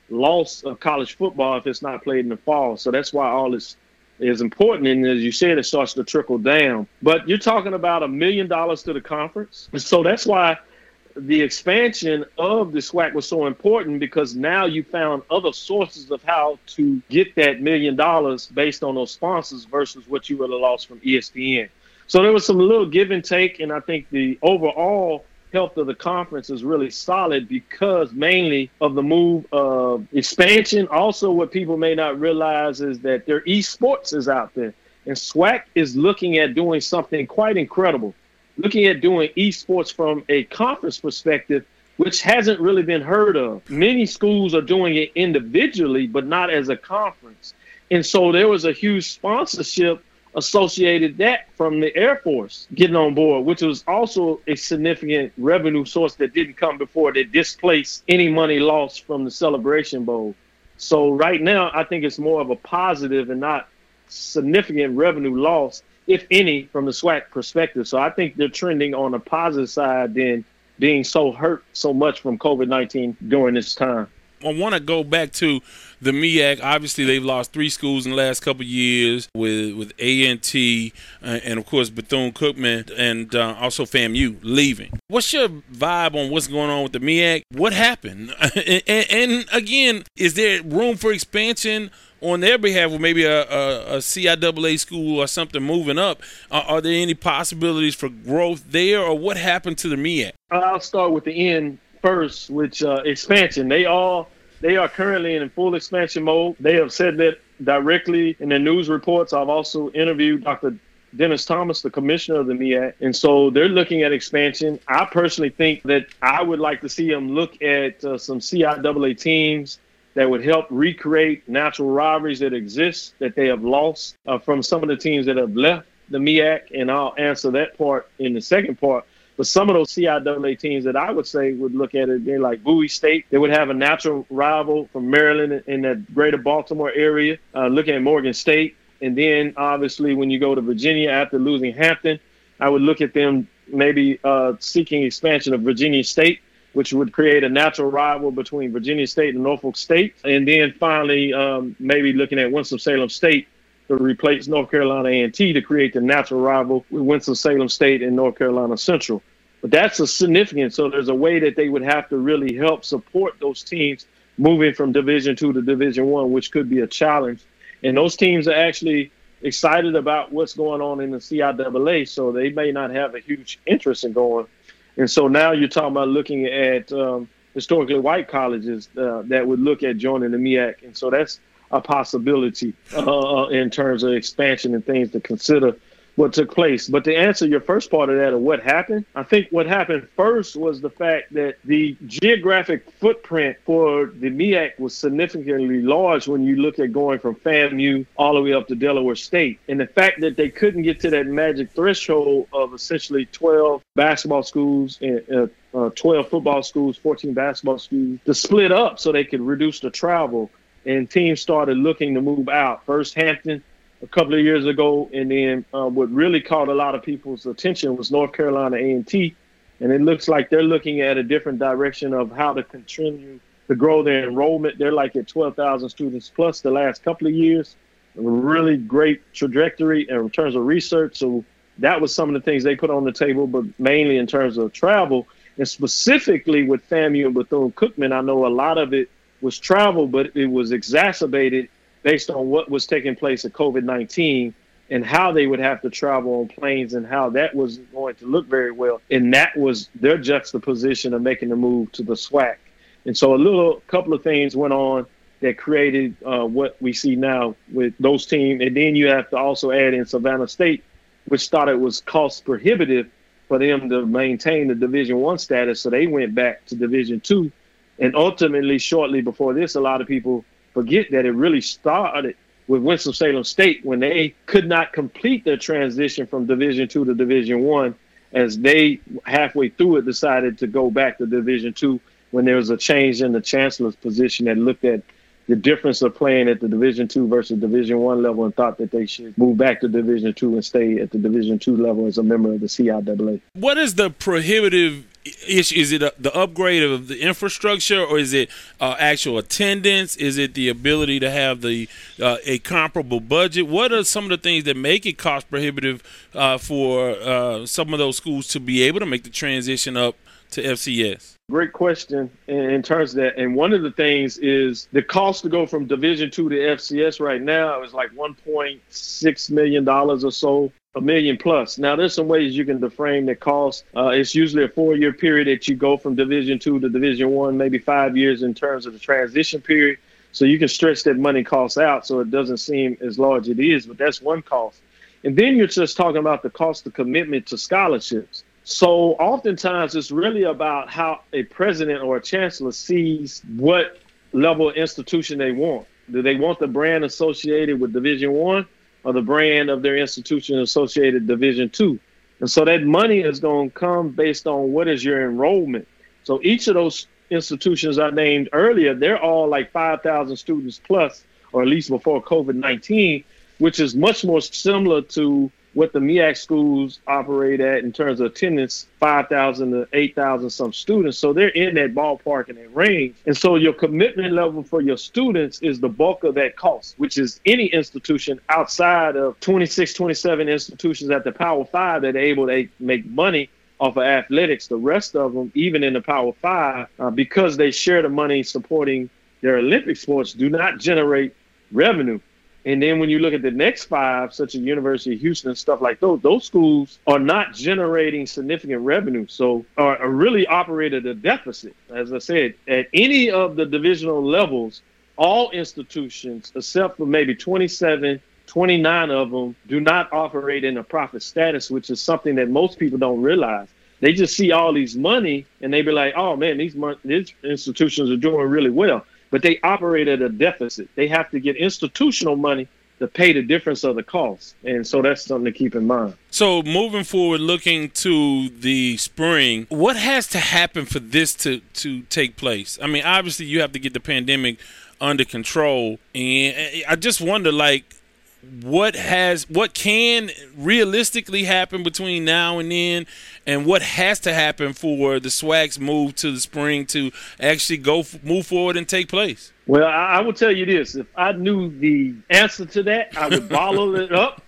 loss of college football if it's not played in the fall. So that's why all this is important. And as you said, it starts to trickle down. But you're talking about a million dollars to the conference. So that's why the expansion of the SWAC was so important because now you found other sources of how to get that million dollars based on those sponsors versus what you would have lost from ESPN. So there was some little give and take, and I think the overall health of the conference is really solid because mainly of the move of expansion. Also, what people may not realize is that their esports is out there. And SWAC is looking at doing something quite incredible, looking at doing esports from a conference perspective, which hasn't really been heard of. Many schools are doing it individually, but not as a conference. And so there was a huge sponsorship associated that from the Air Force getting on board, which was also a significant revenue source that didn't come before that displaced any money lost from the Celebration Bowl. So right now, I think it's more of a positive and not significant revenue loss, if any, from the SWAC perspective. So I think they're trending on the positive side than being so hurt so much from COVID 19 during this time. I want to go back to the MEAC. Obviously, they've lost three schools in the last couple years with with A and T, uh, and of course Bethune Cookman, and uh, also FAMU leaving. What's your vibe on what's going on with the MEAC? What happened? and, and, again, is there room for expansion? On their behalf, with maybe a, a, a CIAA school or something moving up, uh, are there any possibilities for growth there, or what happened to the MEAC? I'll start with the end first, which uh, expansion. They all they are currently in full expansion mode. They have said that directly in the news reports. I've also interviewed Dr. Dennis Thomas, the commissioner of the MEAC. And so they're looking at expansion. I personally think that I would like to see them look at uh, some CIAA teams that would help recreate natural rivalries that exist that they have lost uh, from some of the teams that have left the MEAC. And I'll answer that part in the second part. But some of those CIAA teams that I would say would look at it, they're like Bowie State. They would have a natural rival from Maryland in the greater Baltimore area, uh, looking at Morgan State. And then obviously when you go to Virginia after losing Hampton, I would look at them maybe uh, seeking expansion of Virginia State, which would create a natural rival between Virginia State and Norfolk State. And then finally, um, maybe looking at Winston-Salem State to replace North Carolina A&T to create the natural rival with Winston-Salem State and North Carolina Central. But that's a significant. So there's a way that they would have to really help support those teams moving from Division Two to Division One, which could be a challenge. And those teams are actually excited about what's going on in the CIAA, so they may not have a huge interest in going. And so now you're talking about looking at um, historically white colleges uh, that would look at joining the MEAC, and so that's a possibility uh, in terms of expansion and things to consider what took place. But to answer your first part of that of what happened, I think what happened first was the fact that the geographic footprint for the MEAC was significantly large when you look at going from FAMU all the way up to Delaware State. And the fact that they couldn't get to that magic threshold of essentially 12 basketball schools and uh, uh, 12 football schools, 14 basketball schools to split up so they could reduce the travel and teams started looking to move out. First Hampton a couple of years ago, and then uh, what really caught a lot of people's attention was North Carolina A&T, and it looks like they're looking at a different direction of how to continue to grow their enrollment. They're like at 12,000 students plus the last couple of years. Really great trajectory in terms of research. So that was some of the things they put on the table, but mainly in terms of travel. And specifically with FAMU and Bethune Cookman, I know a lot of it was travel, but it was exacerbated based on what was taking place at COVID 19 and how they would have to travel on planes and how that was going to look very well. And that was their juxtaposition of making the move to the SWAC. And so a little couple of things went on that created uh, what we see now with those teams. And then you have to also add in Savannah State, which thought it was cost prohibitive for them to maintain the Division One status, so they went back to Division Two. And ultimately, shortly before this, a lot of people forget that it really started with Winston-Salem State when they could not complete their transition from Division Two to Division One, as they halfway through it decided to go back to Division Two when there was a change in the chancellor's position that looked at the difference of playing at the Division Two versus Division One level and thought that they should move back to Division Two and stay at the Division Two level as a member of the CIAA. What is the prohibitive is, is it a, the upgrade of the infrastructure or is it uh, actual attendance? Is it the ability to have the uh, a comparable budget? What are some of the things that make it cost prohibitive uh, for uh, some of those schools to be able to make the transition up to fcs Great question in terms of that. And one of the things is the cost to go from Division two to FCS right now is like $1.6 million or so a million plus. Now, there's some ways you can deframe the cost. Uh, it's usually a four-year period that you go from Division two to Division one, maybe five years in terms of the transition period. So you can stretch that money cost out so it doesn't seem as large it is, but that's one cost. And then you're just talking about the cost of commitment to scholarships. So oftentimes it's really about how a president or a chancellor sees what level of institution they want. Do they want the brand associated with Division One? Or the brand of their institution associated Division two. And so that money is going to come based on what is your enrollment. So each of those institutions I named earlier, they're all like 5,000 students plus, or at least before COVID 19, which is much more similar to what the MEAC schools operate at in terms of attendance, 5,000 to 8,000 some students. So they're in that ballpark and that range. And so your commitment level for your students is the bulk of that cost, which is any institution outside of 26, 27 institutions at the Power Five that are able to make money off of athletics. The rest of them, even in the Power Five, uh, because they share the money supporting their Olympic sports, do not generate revenue. And then when you look at the next five, such as University of Houston and stuff like those, those schools are not generating significant revenue. So are, are really operate at a deficit. As I said, at any of the divisional levels, all institutions, except for maybe 27, 29 of them do not operate in a profit status, which is something that most people don't realize. They just see all these money and they be like, oh man, these, these institutions are doing really well. But they operate at a deficit. They have to get institutional money to pay the difference of the cost. And so that's something to keep in mind. So moving forward, looking to the spring, what has to happen for this to, to take place? I mean, obviously you have to get the pandemic under control. And I just wonder, like, what has what can realistically happen between now and then and what has to happen for the SWAC's move to the spring to actually go move forward and take place? Well i, I will tell you this. If i knew the answer to that i would bottle it up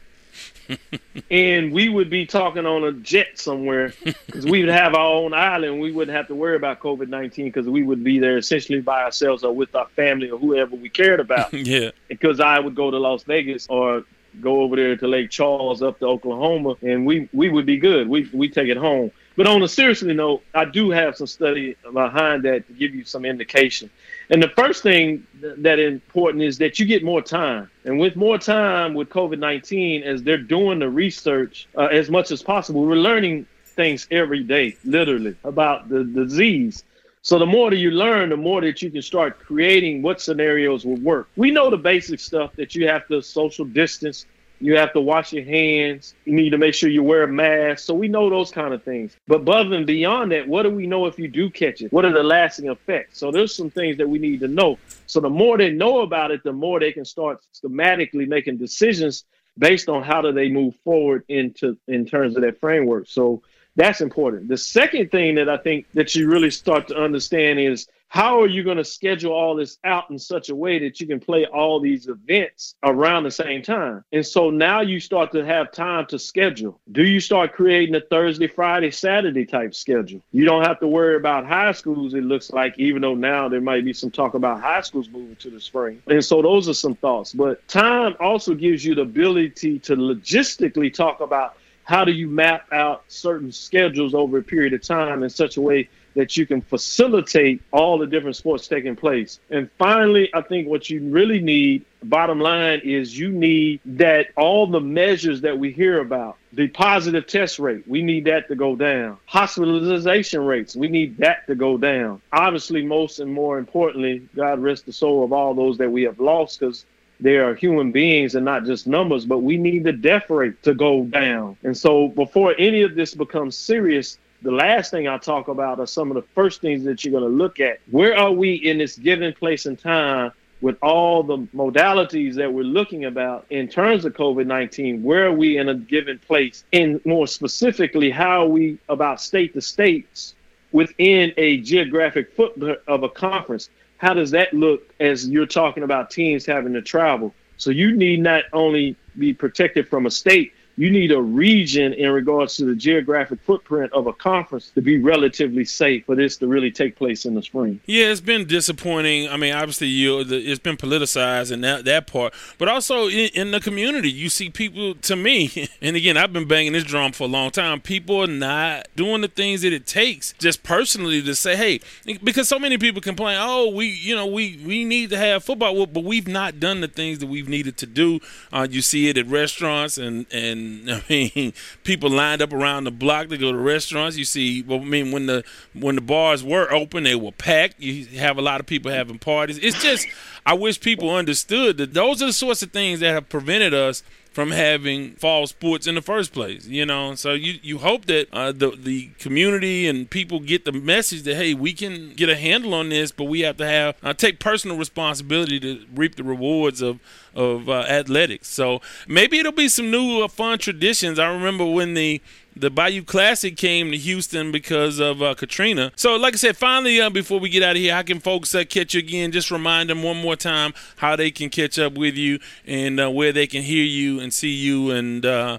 and we would be talking on a jet somewhere because we would have our own island. We wouldn't have to worry about COVID 19 because we would be there essentially by ourselves or with our family or whoever we cared about. yeah. Because I would go to Las Vegas or go over there to Lake Charles up to Oklahoma and we, we would be good. We, we take it home. But on a seriously note, I do have some study behind that to give you some indication. And the first thing that important is that you get more time. And with more time with COVID 19, as they're doing the research uh, as much as possible, we're learning things every day, literally, about the, the disease. So the more that you learn, the more that you can start creating what scenarios will work. We know the basic stuff that you have to social distance, you have to wash your hands. You need to make sure you wear a mask. So we know those kind of things. But above and beyond that, what do we know if you do catch it? What are the lasting effects? So there's some things that we need to know. So the more they know about it, the more they can start schematically making decisions based on how do they move forward into in terms of that framework. So that's important. The second thing that I think that you really start to understand is how are you going to schedule all this out in such a way that you can play all these events around the same time? And so now you start to have time to schedule. Do you start creating a Thursday, Friday, Saturday type schedule? You don't have to worry about high schools, it looks like, even though now there might be some talk about high schools moving to the spring. And so those are some thoughts. But time also gives you the ability to logistically talk about how do you map out certain schedules over a period of time in such a way that you can facilitate all the different sports taking place. And finally, I think what you really need, bottom line, is you need that all the measures that we hear about, the positive test rate, we need that to go down. Hospitalization rates, we need that to go down. Obviously, most and more importantly, God rest the soul of all those that we have lost because they are human beings and not just numbers, but we need the death rate to go down. And so before any of this becomes serious, the last thing I talk about are some of the first things that you're going to look at. Where are we in this given place and time with all the modalities that we're looking about in terms of COVID 19? Where are we in a given place? And more specifically, how are we about state to states within a geographic footprint of a conference? How does that look as you're talking about teams having to travel? So you need not only be protected from a state, you need a region in regards to the geographic footprint of a conference to be relatively safe for this to really take place in the spring. Yeah, it's been disappointing. I mean, obviously, you it's been politicized in that that part, but also in, in the community, you see people. To me, and again, I've been banging this drum for a long time. People are not doing the things that it takes, just personally, to say, hey, because so many people complain, oh, we, you know, we we need to have football, but we've not done the things that we've needed to do. Uh, you see it at restaurants and and I mean, people lined up around the block to go to restaurants. You see, well, I mean, when the when the bars were open, they were packed. You have a lot of people having parties. It's just, I wish people understood that those are the sorts of things that have prevented us from having fall sports in the first place. You know, so you you hope that uh, the the community and people get the message that hey, we can get a handle on this, but we have to have uh, take personal responsibility to reap the rewards of of uh, athletics. So maybe it'll be some new uh, fun traditions. I remember when the the Bayou Classic came to Houston because of uh, Katrina. So, like I said, finally, uh, before we get out of here, how can folks uh, catch you again? Just remind them one more time how they can catch up with you and uh, where they can hear you and see you and uh,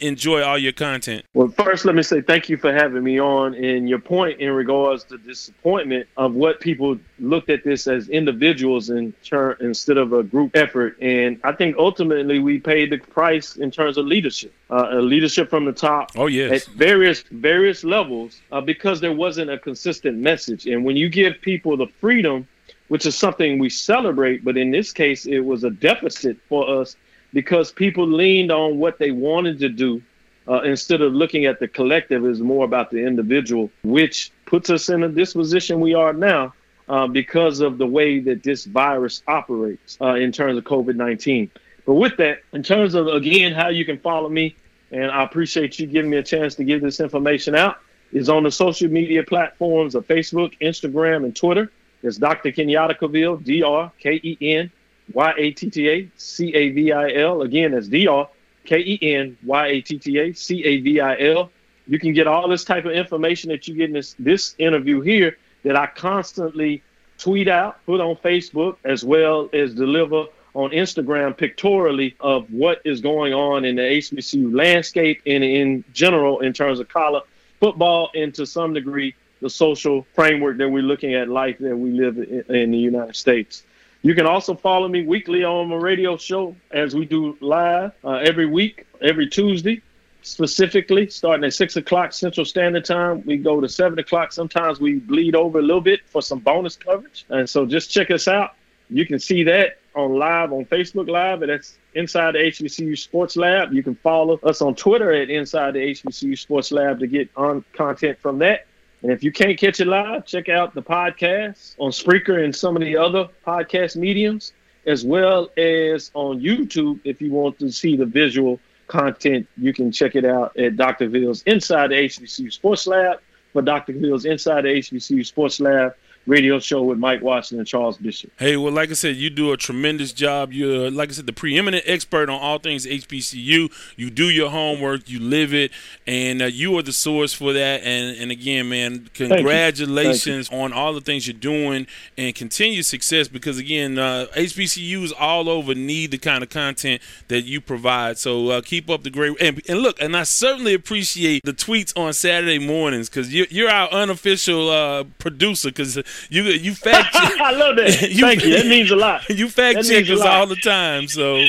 enjoy all your content. Well, first, let me say thank you for having me on. And your point in regards to disappointment of what people looked at this as individuals in turn instead of a group effort. And I think ultimately we paid the price in terms of leadership, uh, leadership from the top. Oh, yes. At various various levels uh, because there wasn't a consistent message. And when you give people the freedom, which is something we celebrate, but in this case, it was a deficit for us because people leaned on what they wanted to do uh, instead of looking at the collective is more about the individual, which puts us in a disposition we are now uh, because of the way that this virus operates uh, in terms of COVID 19. But with that, in terms of again how you can follow me, and I appreciate you giving me a chance to give this information out, is on the social media platforms of Facebook, Instagram, and Twitter. It's Dr. Kenyatta Cavil, D R K E N Y A T T A C A V I L. Again, that's D R K E N Y A T T A C A V I L. You can get all this type of information that you get in this, this interview here that I constantly tweet out, put on Facebook, as well as deliver on Instagram pictorially of what is going on in the HBCU landscape and in general in terms of college football and to some degree the social framework that we're looking at life that we live in, in the United States. You can also follow me weekly on my radio show as we do live uh, every week, every Tuesday, specifically starting at six o'clock Central Standard Time. We go to seven o'clock. Sometimes we bleed over a little bit for some bonus coverage. And so just check us out. You can see that on live on Facebook Live, that's Inside the HBCU Sports Lab. You can follow us on Twitter at Inside the HBCU Sports Lab to get on content from that. And if you can't catch it live, check out the podcast on Spreaker and some of the other podcast mediums, as well as on YouTube. If you want to see the visual content, you can check it out at Dr. Cavil's Inside the HBCU Sports Lab for Dr. Cavil's Inside the HBCU Sports Lab radio show with Mike Washington and Charles Bishop. Hey, well, like I said, you do a tremendous job. You're, like I said, the preeminent expert on all things HBCU. You do your homework, you live it, and uh, you are the source for that. And, and again, man, congratulations on all the things you're doing and continued success because, again, uh, HBCUs all over need the kind of content that you provide. So uh, keep up the great and, and, look, and I certainly appreciate the tweets on Saturday mornings because you're, you're our unofficial uh, producer because you you fact. I love that. You, Thank you. That means a lot. You fact check us all the time, so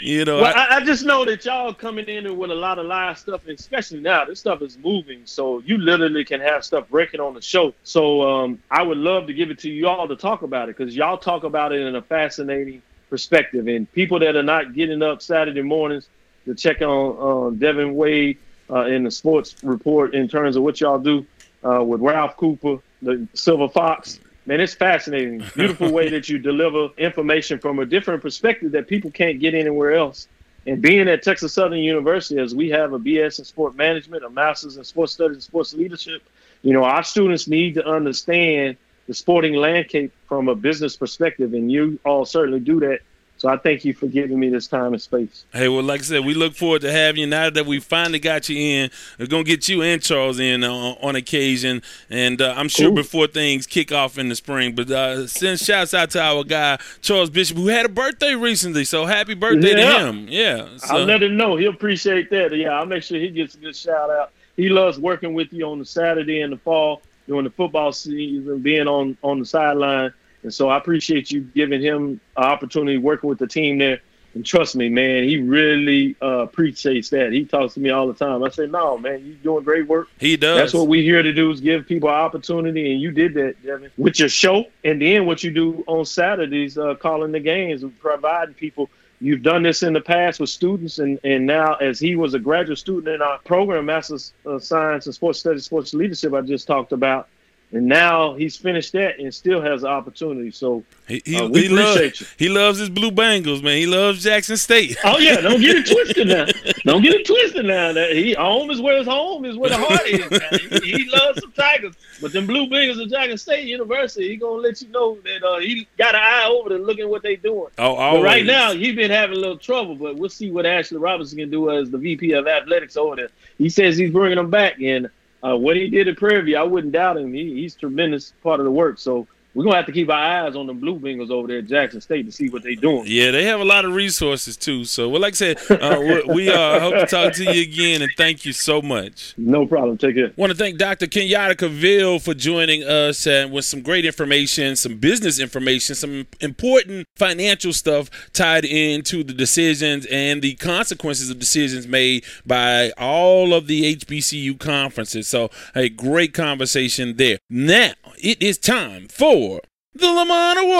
you know. Well, I, I, just know that y'all coming in with a lot of live stuff, especially now. This stuff is moving, so you literally can have stuff breaking on the show. So um, I would love to give it to you all to talk about it because y'all talk about it in a fascinating perspective. And people that are not getting up Saturday mornings to check on uh, Devin Wade uh, in the sports report in terms of what y'all do uh, with Ralph Cooper the Silver Fox. Man, it's fascinating. Beautiful way that you deliver information from a different perspective that people can't get anywhere else. And being at Texas Southern University, as we have a BS in sport management, a master's in sports studies and sports leadership, you know, our students need to understand the sporting landscape from a business perspective, and you all certainly do that so I thank you for giving me this time and space. Hey, well, like I said, we look forward to having you. Now that we finally got you in, we're gonna get you and Charles in uh, on occasion, and uh, I'm sure before things kick off in the spring. But uh, send shouts out to our guy Charles Bishop, who had a birthday recently. So happy birthday yeah. to him! Yeah, so. I'll let him know. He'll appreciate that. Yeah, I'll make sure he gets a good shout out. He loves working with you on the Saturday in the fall during the football season, being on on the sideline and so I appreciate you giving him an opportunity working with the team there. And trust me, man, he really uh, appreciates that. He talks to me all the time. I say, no, man, you're doing great work. He does. That's what we're here to do is give people opportunity. And you did that, Devin, with your show. And then what you do on Saturdays, uh, calling the games and providing people – You've done this in the past with students, and, and now as he was a graduate student in our program, Master's of Science and Sports Studies, Sports Leadership, I just talked about, and now he's finished that and still has an opportunity. So he he, uh, he, loves, he loves his blue Bengals, man. He loves Jackson State. oh yeah, don't get it twisted now. Don't get it twisted now. That he home is where his home is where the heart is. He, he, loves some Tigers, but them blue Bengals at Jackson State University, he gonna let you know that uh, he got an eye over to looking what they doing. Oh, always. But right now he's been having a little trouble, but we'll see what Ashley Robinson can do as the VP of athletics over there. He says he's bringing them back and uh, what he did at Prairie View, I wouldn't doubt him. He, he's tremendous part of the work. So we're gonna have to keep our eyes on the Blue Bengals over there at Jackson State to see what they're doing. Yeah, they have a lot of resources too. So, well, like I said, uh, we uh, hope to talk to you again, and thank you so much. No problem. Take care. Want to thank Dr. Kenyatta Cavil for joining us and with some great information, some business information, some important financial stuff tied into the decisions and the consequences of decisions made by all of the HBCU conferences. So, a great conversation there. Now it is time for the Lamont Award.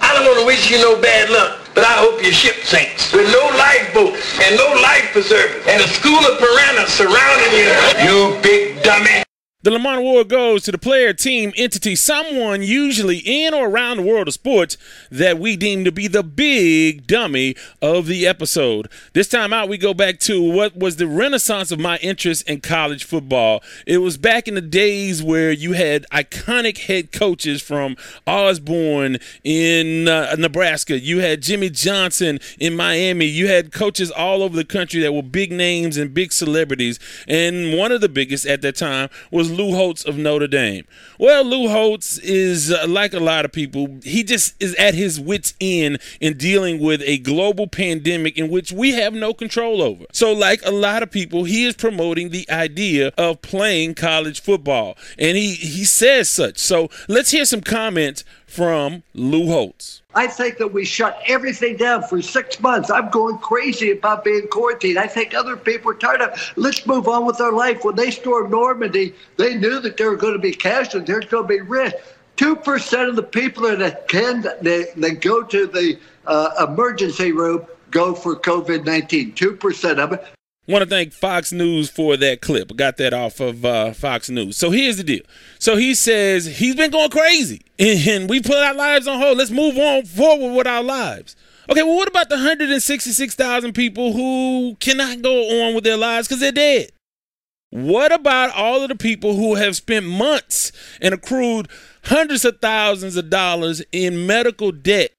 I don't want to wish you no bad luck, but I hope your ship sinks with no lifeboat and no life preserver and a school of piranhas surrounding you. You big dummy. The Lamont Award goes to the player, team, entity, someone usually in or around the world of sports that we deem to be the big dummy of the episode. This time out, we go back to what was the renaissance of my interest in college football. It was back in the days where you had iconic head coaches from Osborne in uh, Nebraska, you had Jimmy Johnson in Miami, you had coaches all over the country that were big names and big celebrities. And one of the biggest at that time was Lou Holtz of Notre Dame. Well, Lou Holtz is uh, like a lot of people. He just is at his wits' end in dealing with a global pandemic in which we have no control over. So, like a lot of people, he is promoting the idea of playing college football, and he he says such. So, let's hear some comments from Lou Holtz. I think that we shut everything down for six months. I'm going crazy about being quarantined. I think other people are tired of. Let's move on with our life. When they stormed Normandy, they knew that there were going to be casualties. There's going to be risk. Two percent of the people that attend, that go to the uh, emergency room, go for COVID nineteen. Two percent of it. Want to thank Fox News for that clip. Got that off of uh, Fox News. So here's the deal. So he says he's been going crazy, and we put our lives on hold. Let's move on forward with our lives. Okay, well, what about the 166,000 people who cannot go on with their lives because they're dead? What about all of the people who have spent months and accrued hundreds of thousands of dollars in medical debt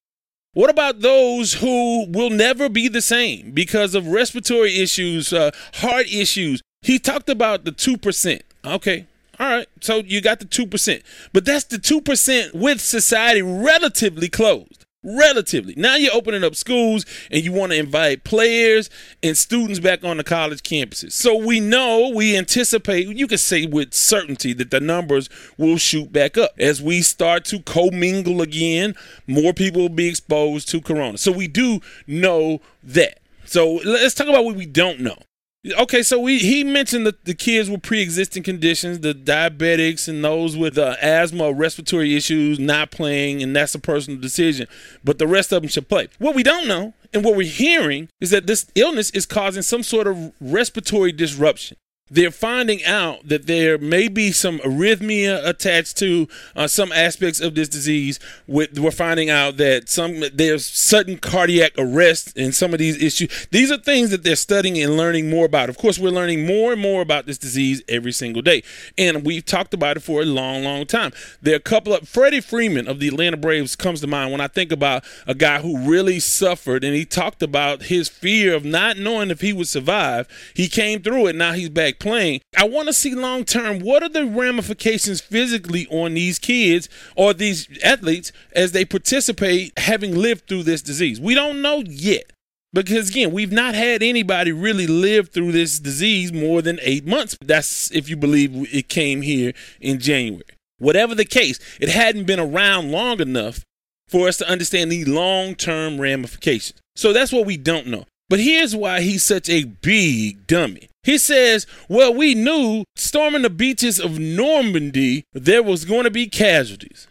what about those who will never be the same because of respiratory issues, uh, heart issues? He talked about the 2%. Okay. All right. So you got the 2%. But that's the 2% with society relatively closed relatively. Now you're opening up schools and you want to invite players and students back on the college campuses. So we know, we anticipate, you can say with certainty that the numbers will shoot back up as we start to commingle again. More people will be exposed to corona. So we do know that. So let's talk about what we don't know. Okay, so we he mentioned that the kids with pre-existing conditions, the diabetics and those with uh, asthma or respiratory issues not playing, and that's a personal decision. But the rest of them should play. What we don't know and what we're hearing is that this illness is causing some sort of respiratory disruption they're finding out that there may be some arrhythmia attached to uh, some aspects of this disease. With, we're finding out that some there's sudden cardiac arrest in some of these issues. These are things that they're studying and learning more about. Of course, we're learning more and more about this disease every single day, and we've talked about it for a long, long time. There are a couple of Freddie Freeman of the Atlanta Braves comes to mind when I think about a guy who really suffered, and he talked about his fear of not knowing if he would survive. He came through it. Now he's back playing. I want to see long term what are the ramifications physically on these kids or these athletes as they participate having lived through this disease. We don't know yet. Because again, we've not had anybody really live through this disease more than eight months. That's if you believe it came here in January. Whatever the case, it hadn't been around long enough for us to understand the long term ramifications. So that's what we don't know. But here's why he's such a big dummy. He says, Well, we knew storming the beaches of Normandy, there was going to be casualties.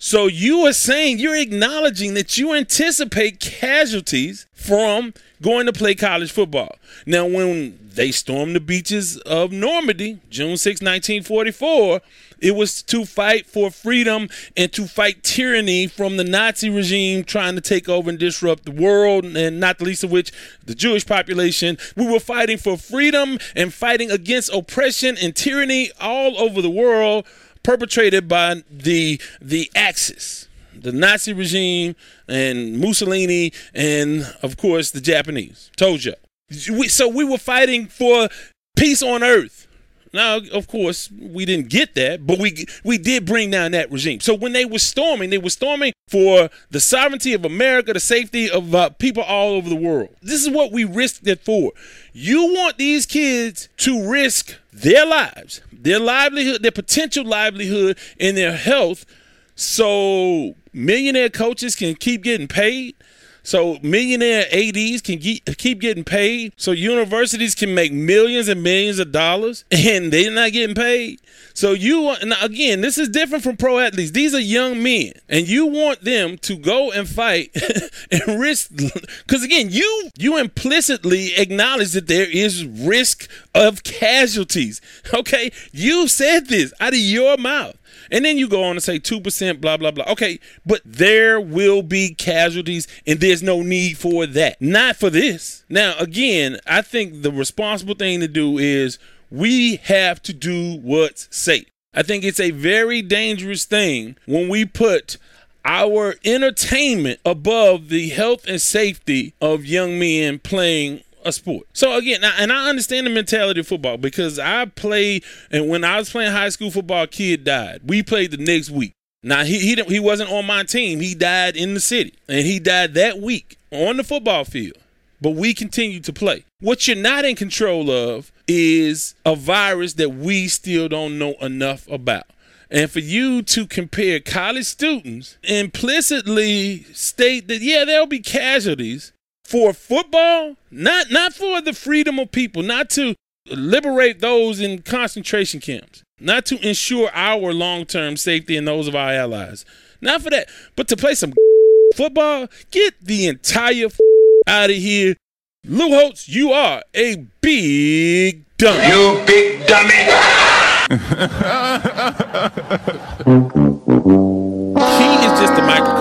So you are saying, you're acknowledging that you anticipate casualties from going to play college football. Now, when they stormed the beaches of Normandy, June 6, 1944, it was to fight for freedom and to fight tyranny from the Nazi regime trying to take over and disrupt the world, and not the least of which the Jewish population. We were fighting for freedom and fighting against oppression and tyranny all over the world perpetrated by the the Axis the Nazi regime and Mussolini and of course the Japanese. Told you. So we were fighting for peace on earth. Now, of course, we didn't get that, but we we did bring down that regime. So when they were storming, they were storming for the sovereignty of America, the safety of uh, people all over the world. This is what we risked it for. You want these kids to risk their lives, their livelihood, their potential livelihood, and their health, so millionaire coaches can keep getting paid So millionaire ADs can keep getting paid. So universities can make millions and millions of dollars and they're not getting paid. So you now again, this is different from pro athletes. These are young men, and you want them to go and fight and risk. Because again, you you implicitly acknowledge that there is risk of casualties. Okay, you said this out of your mouth. And then you go on to say 2%, blah, blah, blah. Okay, but there will be casualties, and there's no need for that. Not for this. Now, again, I think the responsible thing to do is we have to do what's safe. I think it's a very dangerous thing when we put our entertainment above the health and safety of young men playing a sport. So again, and I understand the mentality of football because I played, and when I was playing high school football, kid died. We played the next week. Now he he he wasn't on my team. He died in the city, and he died that week on the football field. But we continued to play. What you're not in control of is a virus that we still don't know enough about. And for you to compare college students implicitly state that yeah, there'll be casualties, for football, not not for the freedom of people, not to liberate those in concentration camps, not to ensure our long-term safety and those of our allies. Not for that, but to play some football, get the entire out of here. Lou Holtz, you are a big dummy. You big dummy. He is just a of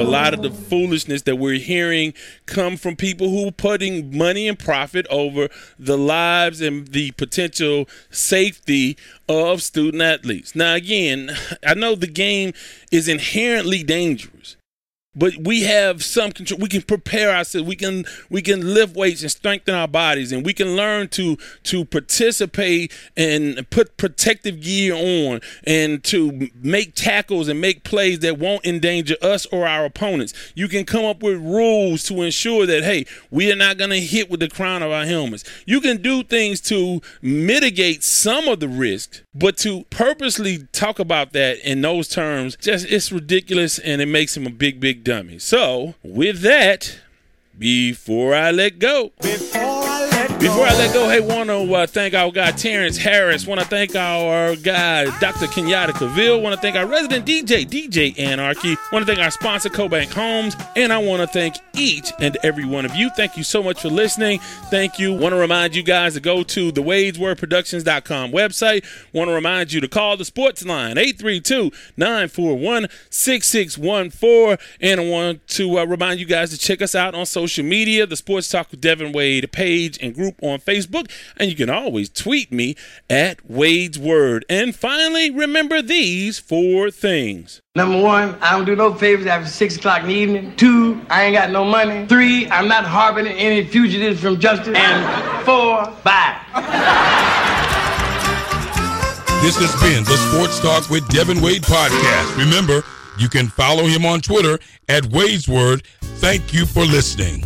a lot of the foolishness that we're hearing come from people who are putting money and profit over the lives and the potential safety of student athletes. Now, again, I know the game is inherently dangerous but we have some control. We can prepare ourselves. We can we can lift weights and strengthen our bodies and we can learn to to participate and put protective gear on and to make tackles and make plays that won't endanger us or our opponents. You can come up with rules to ensure that hey we are not going to hit with the crown of our helmets. You can do things to mitigate some of the risk but to purposely talk about that in those terms just it's ridiculous and it makes him a big big dummy. So, with that, before I let go, before before I let go hey, want to uh, thank our guy Terrence Harris. Want to thank our guy Dr. Kenyatta Cavil. Want to thank our resident DJ, DJ Anarchy. Want to thank our sponsor, CoBank Homes. And I want to thank each and every one of you. Thank you so much for listening. Thank you. Want to remind you guys to go to the WadesWordProductions.com website. Want to remind you to call the sports line 832 941 6614. And I want to uh, remind you guys to check us out on social media, the Sports Talk with Devin Wade page and group on Facebook. And you can always tweet me at Wade's Word. And finally, remember these four things. Number one, I don't do no favors after six o'clock in the evening. Two, I ain't got no money. Three, I'm not harboring any fugitives from justice. And four, bye. This has been the Sports Talk with Devin Wade podcast. Remember, you can follow him on Twitter at Wade's Word. Thank you for listening.